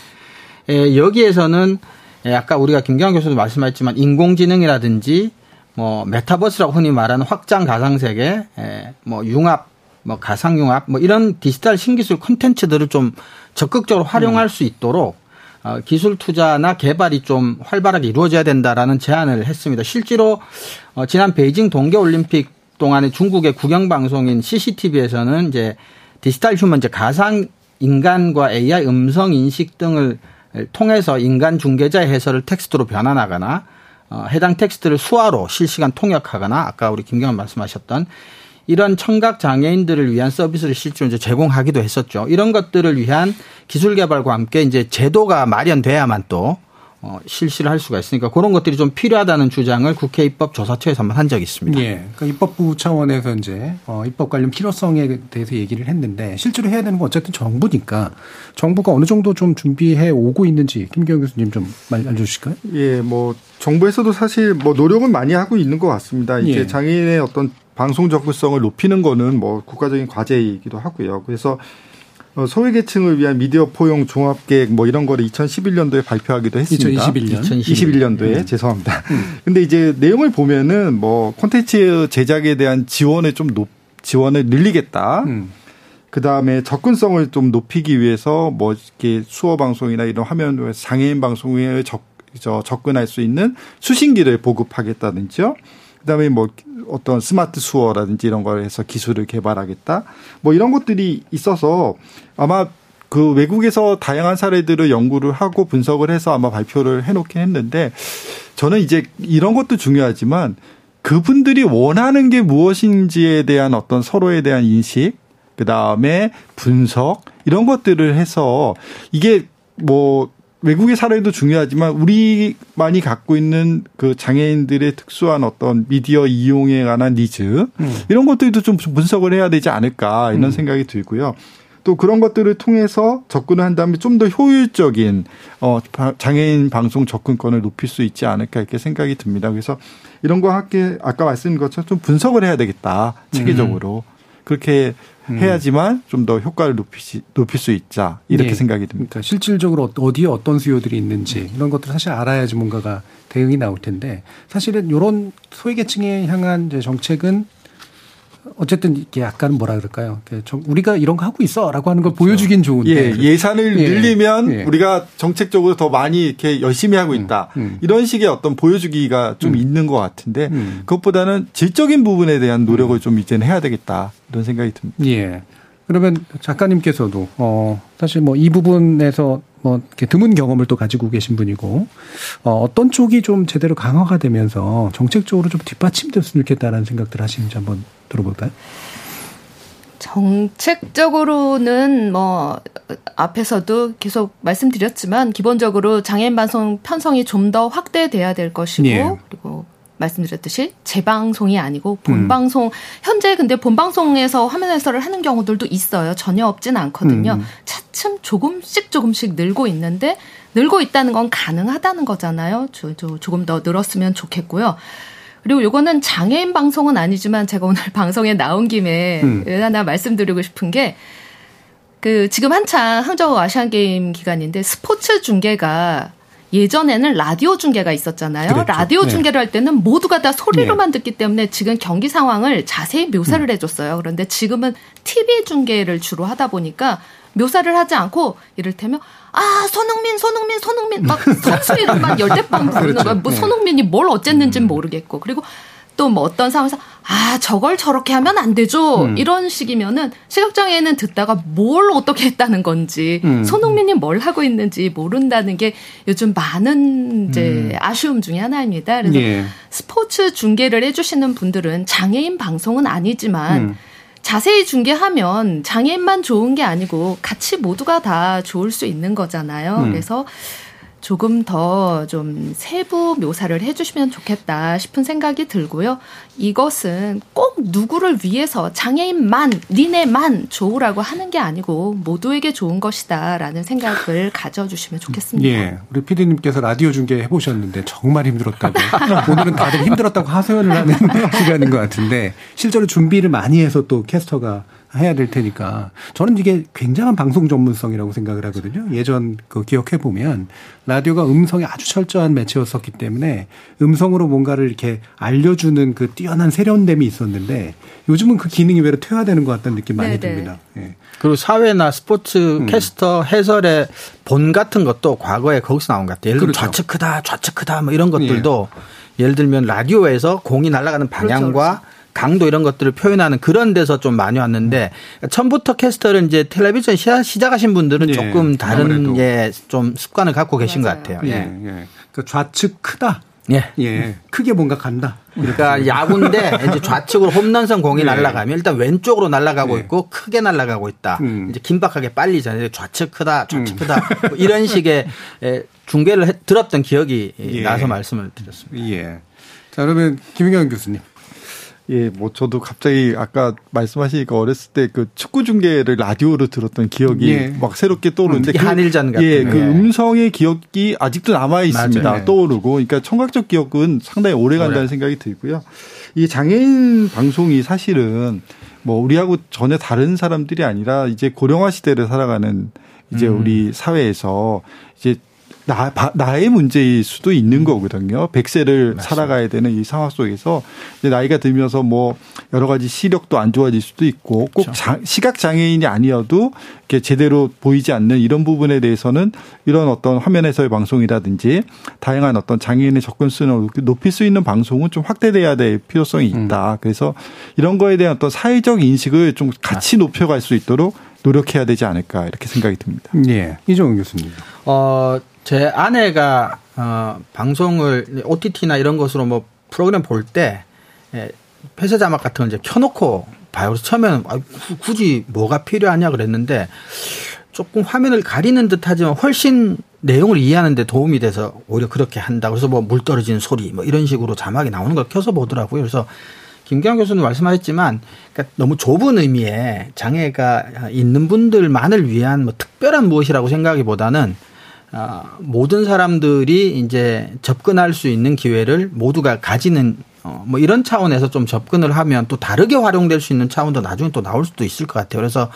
에, 여기에서는 에, 아까 우리가 김경환 교수도 말씀하셨지만 인공지능이라든지 뭐 메타버스라고 흔히 말하는 확장 가상 세계, 에, 뭐 융합, 뭐 가상 융합, 뭐 이런 디지털 신기술 콘텐츠들을 좀 적극적으로 활용할 음. 수 있도록 어, 기술 투자나 개발이 좀 활발하게 이루어져야 된다라는 제안을 했습니다. 실제로 어, 지난 베이징 동계 올림픽 동안에 중국의 국영 방송인 CCTV에서는 이제 digital human 이제 가상 인간과 AI 음성 인식 등을 통해서 인간 중계자의 해설을 텍스트로 변환하거나 어, 해당 텍스트를 수화로 실시간 통역하거나 아까 우리 김경환 말씀하셨던 이런 청각 장애인들을 위한 서비스를 실제로 이제 제공하기도 했었죠. 이런 것들을 위한 기술 개발과 함께 이제 제도가 마련돼야만 또 어, 실시를 할 수가 있으니까 그런 것들이 좀 필요하다는 주장을 국회 입법조사처에서 한번 한 적이 있습니다. 예. 그러니까 입법부 차원에서 이제 어, 입법 관련 필요성에 대해서 얘기를 했는데 실제로 해야 되는 건 어쨌든 정부니까 정부가 어느 정도 좀 준비해 오고 있는지 김경 교수님 좀 알려주실까요? 예, 뭐 정부에서도 사실 뭐 노력은 많이 하고 있는 것 같습니다. 이제 예. 장애인의 어떤 방송 접근성을 높이는 거는 뭐 국가적인 과제이기도 하고요. 그래서 어, 소외계층을 위한 미디어 포용 종합계획 뭐 이런 거를 2011년도에 발표하기도 했습니다. 2021년. 2021년도에 음. 죄송합니다. 근데 이제 내용을 보면은 뭐 콘텐츠 제작에 대한 지원을 좀 높, 지원을 늘리겠다. 음. 그 다음에 접근성을 좀 높이기 위해서 뭐 이렇게 수어 방송이나 이런 화면 장애인 방송에 접, 저 접근할 수 있는 수신기를 보급하겠다든지요. 그다음에 뭐 어떤 스마트 수어라든지 이런 걸 해서 기술을 개발하겠다. 뭐 이런 것들이 있어서 아마 그 외국에서 다양한 사례들을 연구를 하고 분석을 해서 아마 발표를 해놓긴 했는데 저는 이제 이런 것도 중요하지만 그분들이 원하는 게 무엇인지에 대한 어떤 서로에 대한 인식, 그 다음에 분석 이런 것들을 해서 이게 뭐 외국의 사례도 중요하지만 우리만이 갖고 있는 그 장애인들의 특수한 어떤 미디어 이용에 관한 니즈 음. 이런 것들도 좀 분석을 해야 되지 않을까 이런 생각이 들고요. 또 그런 것들을 통해서 접근을 한다면 좀 더 효율적인 어 장애인 방송 접근권을 높일 수 있지 않을까 이렇게 생각이 듭니다. 그래서 이런 거 함께 아까 말씀드린 것처럼 좀 분석을 해야 되겠다 체계적으로 그렇게 해야지만 좀 더 효과를 높이시, 높일 수 있자 이렇게 예. 생각이 듭니다. 그러니까 실질적으로 어디에 어떤 수요들이 있는지 이런 것들을 사실 알아야지 뭔가가 대응이 나올 텐데 사실은 이런 소외계층에 향한 정책은 어쨌든 이게 약간 뭐라 그럴까요? 우리가 이런 거 하고 있어라고 하는 걸 보여주긴 좋은데 예, 예산을 예. 늘리면 예. 우리가 정책적으로 더 많이 이렇게 열심히 하고 있다. 음. 이런 식의 어떤 보여주기가 좀 음. 있는 것 같은데 음. 그것보다는 질적인 부분에 대한 노력을 좀 이제는 해야 되겠다. 이런 생각이 듭니다. 예. 그러면 작가님께서도 어 사실 뭐 이 부분에서 뭐 이렇게 드문 경험을 또 가지고 계신 분이고 어 어떤 쪽이 좀 제대로 강화가 되면서 정책적으로 좀 뒷받침됐으면 좋겠다라는 생각들 하시는지 한번 들어볼까요? 정책적으로는 뭐 앞에서도 계속 말씀드렸지만 기본적으로 장애인 방송 편성이 좀 더 확대돼야 될 것이고 예. 그리고 말씀드렸듯이 재방송이 아니고 음. 본방송 현재 근데 본방송에서 화면 해설을 하는 경우들도 있어요. 전혀 없진 않거든요. 음. 차츰 조금씩 조금씩 늘고 있는데 늘고 있다는 건 가능하다는 거잖아요. 조, 조, 조금 더 늘었으면 좋겠고요. 그리고 요거는 장애인 방송은 아니지만 제가 오늘 방송에 나온 김에 음. 하나 말씀드리고 싶은 게 그 지금 한창 항저우 아시안 게임 기간인데 스포츠 중계가 예전에는 라디오 중계가 있었잖아요. 그랬죠. 라디오 네. 중계를 할 때는 모두가 다 소리로만 네. 듣기 때문에 지금 경기 상황을 자세히 묘사를 해줬어요. 그런데 지금은 TV 중계를 주로 하다 보니까 묘사를 하지 않고 이를테면 아 손흥민 손흥민 손흥민 막 선수 이름만 열대 번 부르는 그렇죠. 거야. 뭐 네. 손흥민이 뭘 어쨌는지는 모르겠고 그리고 또 뭐 어떤 상황에서 아 저걸 저렇게 하면 안 되죠 음. 이런 식이면은 시각장애인은 듣다가 뭘 어떻게 했다는 건지 음. 손흥민이 뭘 하고 있는지 모른다는 게 요즘 많은 이제 아쉬움 중에 하나입니다. 그래서 음. 예. 스포츠 중계를 해주시는 분들은 장애인 방송은 아니지만 음. 자세히 중계하면 장애인만 좋은 게 아니고 같이 모두가 다 좋을 수 있는 거잖아요. 음. 그래서 조금 더 좀 세부 묘사를 해주시면 좋겠다 싶은 생각이 들고요. 이것은 꼭 누구를 위해서 장애인만, 니네만 좋으라고 하는 게 아니고 모두에게 좋은 것이다라는 생각을 가져주시면 좋겠습니다. 예. 우리 피디님께서 라디오 중계 해보셨는데 정말 힘들었다고. 오늘은 다들 힘들었다고 하소연을 하는 시간인 것 같은데 실제로 준비를 많이 해서 또 캐스터가 해야 될 테니까 저는 이게 굉장한 방송 전문성이라고 생각을 하거든요. 예전 그 기억해 보면 라디오가 음성이 아주 철저한 매체였었기 때문에 음성으로 뭔가를 이렇게 알려주는 그 뛰어난 세련됨이 있었는데 요즘은 그 기능이 외로 퇴화되는 것 같다는 느낌 많이 네네. 듭니다. 예. 그리고 사회나 스포츠 음. 캐스터 해설의 본 같은 것도 과거에 거기서 나온 것 같아요. 예를 들면 그렇죠. 좌측 크다, 좌측 크다 뭐 이런 것들도 예를 들면 라디오에서 공이 날아가는 방향과 그렇죠, 강도 이런 것들을 표현하는 그런 데서 좀 많이 왔는데 처음부터 캐스터를 이제 텔레비전 시작- 시작하신 분들은 예, 조금 다른 아무래도. 예, 좀 습관을 갖고 계신 맞아요. 것 같아요. 예. 예. 예. 그 좌측 크다. 예. 예. 크게 뭔가 간다. 그러니까 야구인데 이제 좌측으로 홈런선 공이 네. 날아가면 일단 왼쪽으로 날아가고 네. 있고 크게 날아가고 있다. 음. 이제 긴박하게 빨리 전에 좌측 크다, 좌측 크다 뭐 이런 식의 에, 중계를 해- 들었던 기억이 예. 나서 말씀을 드렸습니다. 예. 자, 그러면 김윤경 교수님. 예, 뭐 저도 갑자기 아까 말씀하시니까 어렸을 때 그 축구 중계를 라디오로 들었던 기억이 예. 막 새롭게 떠오르는데 그, 한일전 같은 예, 그 예. 음성의 기억이 아직도 남아 있습니다. 맞아요. 떠오르고 그러니까 청각적 기억은 상당히 오래 간다는. 생각이 들고요. 이 장애인 방송이 사실은 뭐 우리하고 전혀 다른 사람들이 아니라 이제 고령화 시대를 살아가는 이제 음. 우리 사회에서 이제 나, 바- 나의 문제일 수도 있는 거거든요. 100세를 살아가야 되는 이 상황 속에서 이제 나이가 들면서 뭐 여러 가지 시력도 안 좋아질 수도 있고 꼭 그렇죠. 장- 시각 장애인이 아니어도 이렇게 제대로 보이지 않는 이런 부분에 대해서는 이런 어떤 화면에서의 방송이라든지 다양한 어떤 장애인의 접근성을 높일 수 있는 방송은 좀 확대돼야 될 필요성이 있다. 그래서 이런 거에 대한 어떤 사회적 인식을 좀 같이 높여갈 수 있도록 노력해야 되지 않을까 이렇게 생각이 듭니다. 예. 이종훈 교수님. 어, 제 아내가 어, 방송을 OTT나 이런 것으로 뭐 프로그램 볼때 예, 폐쇄 자막 같은 걸 이제 켜놓고 봐요. 그래서 처음에는 아, 구- 굳이 뭐가 필요하냐 그랬는데 조금 화면을 가리는 듯하지만 훨씬 내용을 이해하는데 도움이 돼서 오히려 그렇게 한다. 그래서 뭐 물 떨어지는 소리 뭐 이런 식으로 자막이 나오는 걸 켜서 보더라고요. 그래서 김기환 교수님 말씀하셨지만 그러니까 너무 좁은 의미의 장애가 있는 분들만을 위한 뭐 특별한 무엇이라고 생각하기보다는 아, 모든 사람들이 이제 접근할 수 있는 기회를 모두가 가지는 어, 뭐 이런 차원에서 좀 접근을 하면 또 다르게 활용될 수 있는 차원도 나중에 또 나올 수도 있을 것 같아요. 그래서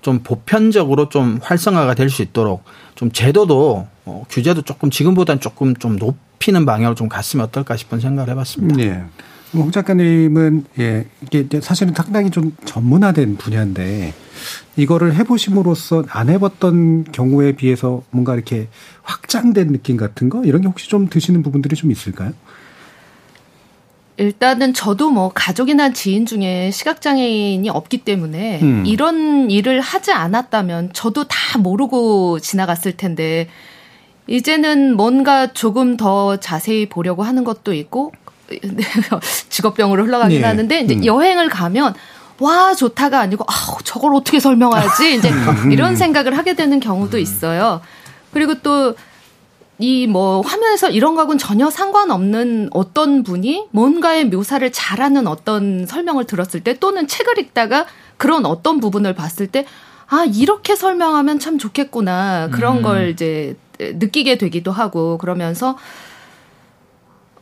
좀 보편적으로 좀 활성화가 될 수 있도록 좀 제도도 어, 규제도 조금 지금보다는 조금 좀 높이는 방향으로 좀 갔으면 어떨까 싶은 생각을 해봤습니다. 예. 홍 작가님은 예 이게 사실은 상당히 좀 전문화된 분야인데 이거를 해보심으로써 안 해봤던 경우에 비해서 뭔가 이렇게 확장된 느낌 같은 거 이런 게 혹시 좀 드시는 부분들이 좀 있을까요? 일단은 저도 뭐 가족이나 지인 중에 시각장애인이 없기 때문에 음. 이런 일을 하지 않았다면 저도 다 모르고 지나갔을 텐데 이제는 뭔가 조금 더 자세히 보려고 하는 것도 있고 직업병으로 흘러가긴 예. 하는데 이제 음. 여행을 가면 와 좋다가 아니고 아 저걸 어떻게 설명하지 이제 음. 이런 생각을 하게 되는 경우도 있어요. 그리고 또 이 뭐 화면에서 이런 거하고는 전혀 상관없는 어떤 분이 뭔가의 묘사를 잘하는 어떤 설명을 들었을 때 또는 책을 읽다가 그런 어떤 부분을 봤을 때 아, 이렇게 설명하면 참 좋겠구나. 그런 걸 이제 느끼게 되기도 하고 그러면서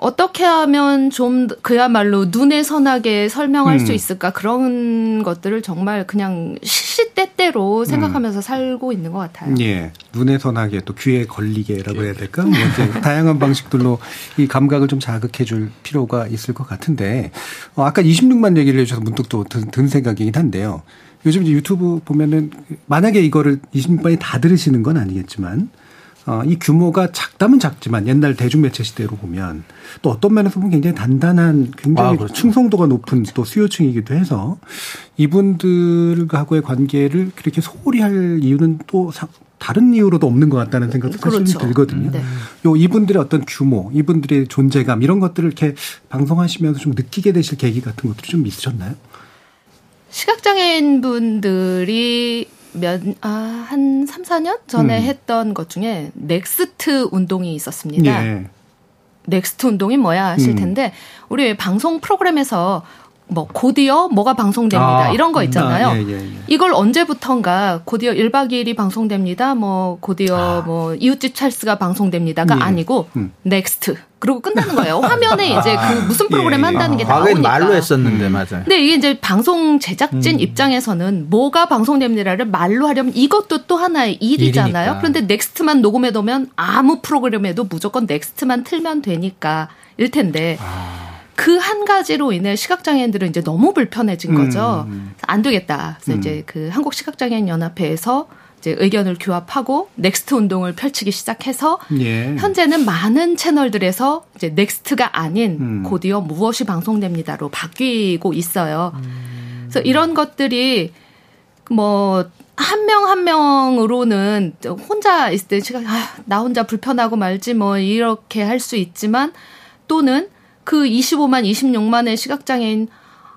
어떻게 하면 좀 그야말로 눈에 선하게 설명할 음. 수 있을까 그런 것들을 정말 그냥 시시때때로 생각하면서 살고 있는 것 같아요. 예. 눈에 선하게 또 귀에 걸리게라고 해야 될까? 뭐 이제 다양한 방식들로 이 감각을 좀 자극해 줄 필요가 있을 것 같은데, 어, 아까 26만 얘기를 해주셔서 문득 또 든, 든 생각이긴 한데요. 요즘 이제 유튜브 보면은 만약에 이거를 26만이 다 들으시는 건 아니겠지만, 어, 이 규모가 작다면 작지만 옛날 대중매체 시대로 보면 또 어떤 면에서 보면 굉장히 단단한 굉장히 아, 그렇죠. 충성도가 높은 또 수요층이기도 해서 이분들하고의 관계를 그렇게 소홀히 할 이유는 또 사- 다른 이유로도 없는 것 같다는 생각도 사실 그렇죠. 들거든요. 네. 요 이분들의 어떤 규모, 이분들의 존재감 이런 것들을 이렇게 방송하시면서 좀 느끼게 되실 계기 같은 것들이 좀 있으셨나요? 시각장애인 분들이 몇, 아, 한 3, 4년 전에 음. 했던 것 중에 next 운동이 있었습니다. 예. next 운동이 뭐야 하실 음. 텐데, 우리 왜 방송 프로그램에서 뭐 곧이어 뭐가 방송됩니다. 아, 이런 거 있잖아요. 아, 예, 예, 예. 이걸 언제부턴가 곧이어 1박 2일이 방송됩니다. 뭐 곧이어 뭐 이웃집 찰스가 방송됩니다가 예. 아니고 음. next. 그리고 끝나는 거예요. 화면에 이제 그 무슨 프로그램 예. 한다는 게 과거엔 나오니까. 말로 했었는데 맞아요. 근데 이게 이제 방송 제작진 입장에서는 뭐가 방송됩니다를 말로 하려면 이것도 또 하나의 일이잖아요. 일이니까. 그런데 Next만 녹음해 놓으면 아무 프로그램에도 무조건 Next만 틀면 되니까 일 텐데 그 한 가지로 인해 시각장애인들은 이제 너무 불편해진 거죠. 안 되겠다. 그래서 이제 그 한국 시각장애인 연합회에서 이제 의견을 규합하고 Next 운동을 펼치기 시작해서 예. 현재는 많은 채널들에서 이제 Next가 아닌 음. 곧이어 무엇이 방송됩니다로 바뀌고 있어요. 그래서 이런 것들이 뭐 한명한 명으로는 혼자 있을 때 시각 아, 나 혼자 불편하고 말지 뭐 이렇게 할 수 있지만 또는 그 25만 26만의 시각장애인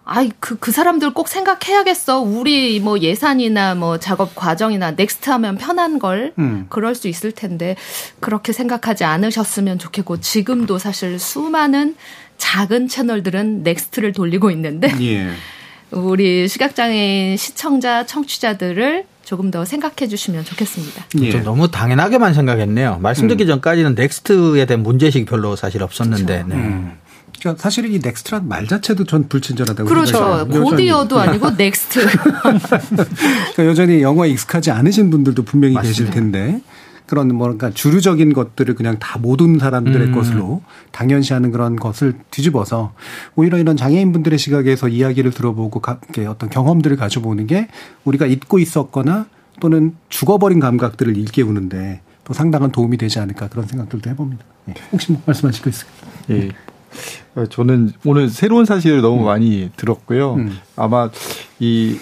아이 그그 사람들 꼭 생각해야겠어. 우리 뭐 예산이나 뭐 작업 과정이나 Next 하면 편한 걸 음. 그럴 수 있을 텐데 그렇게 생각하지 않으셨으면 좋겠고 지금도 사실 수많은 작은 채널들은 Next를 돌리고 있는데 예. 우리 시각장애인 시청자 청취자들을 조금 더 생각해 주시면 좋겠습니다. 예. 좀 너무 당연하게만 생각했네요. 말씀 듣기 음. 전까지는 Next에 대한 문제의식이 별로 사실 없었는데. 그렇죠. 네. 음. 그러니까 사실은 이 Next란 말 자체도 전 불친절하다고 그렇죠. 생각해요. 곧이어도 아니고 Next. 그러니까 여전히 영어에 익숙하지 않으신 분들도 분명히 맞습니다. 계실 텐데 그런 뭐그러니까 주류적인 것들을 그냥 다 모든 사람들의 음. 것으로 당연시하는 그런 것을 뒤집어서 오히려 이런 장애인분들의 시각에서 이야기를 들어보고 어떤 경험들을 가져보는 게 우리가 잊고 있었거나 또는 죽어버린 감각들을 일깨우는데 또 상당한 도움이 되지 않을까 그런 생각들도 해봅니다. 예. 혹시 뭐 말씀하실 거 있을까요? 예. 저는 오늘 새로운 사실을 너무 음. 많이 들었고요. 음. 아마 이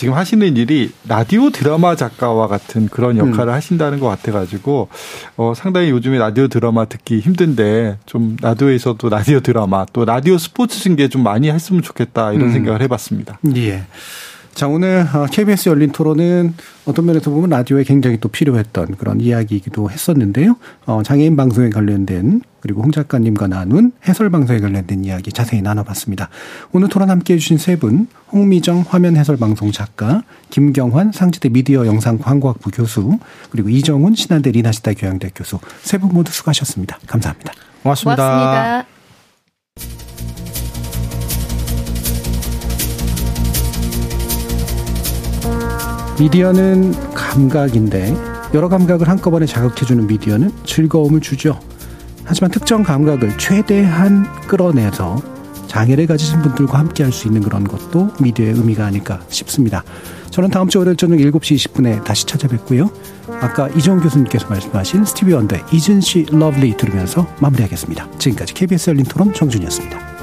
지금 하시는 일이 라디오 드라마 작가와 같은 그런 역할을 음. 하신다는 것 같아가지고 어, 상당히 요즘에 라디오 드라마 듣기 힘든데 좀 라디오에서도 라디오 드라마 또 라디오 스포츠 중계 좀 많이 했으면 좋겠다 이런 음. 생각을 해봤습니다. 예. 자, 오늘 KBS 어, 열린 토론은 어떤 면에서 보면 라디오에 굉장히 또 필요했던 그런 이야기이기도 했었는데요. 어, 장애인 방송에 관련된 그리고 홍 작가님과 나눈 해설 방송에 관련된 이야기 자세히 나눠봤습니다. 오늘 토론 함께 해주신 세 분, 홍미정 화면 해설 방송 작가, 김경환 상지대 미디어 영상 광고학부 교수, 그리고 이정훈 신한대 리나시다 교양대 교수 세 분 모두 수고하셨습니다. 감사합니다. 고맙습니다. 고맙습니다. 미디어는 감각인데 여러 감각을 한꺼번에 자극해주는 미디어는 즐거움을 주죠. 하지만 특정 감각을 최대한 끌어내서 장애를 가지신 분들과 함께 할 수 있는 그런 것도 미디어의 의미가 아닐까 싶습니다. 저는 다음 주 월요일 저녁 7시 20분에 다시 찾아뵙고요. 아까 이정 교수님께서 말씀하신 스티비 원더의 Isn't She Lovely 들으면서 마무리하겠습니다. 지금까지 KBS 열린 토론 정준이었습니다.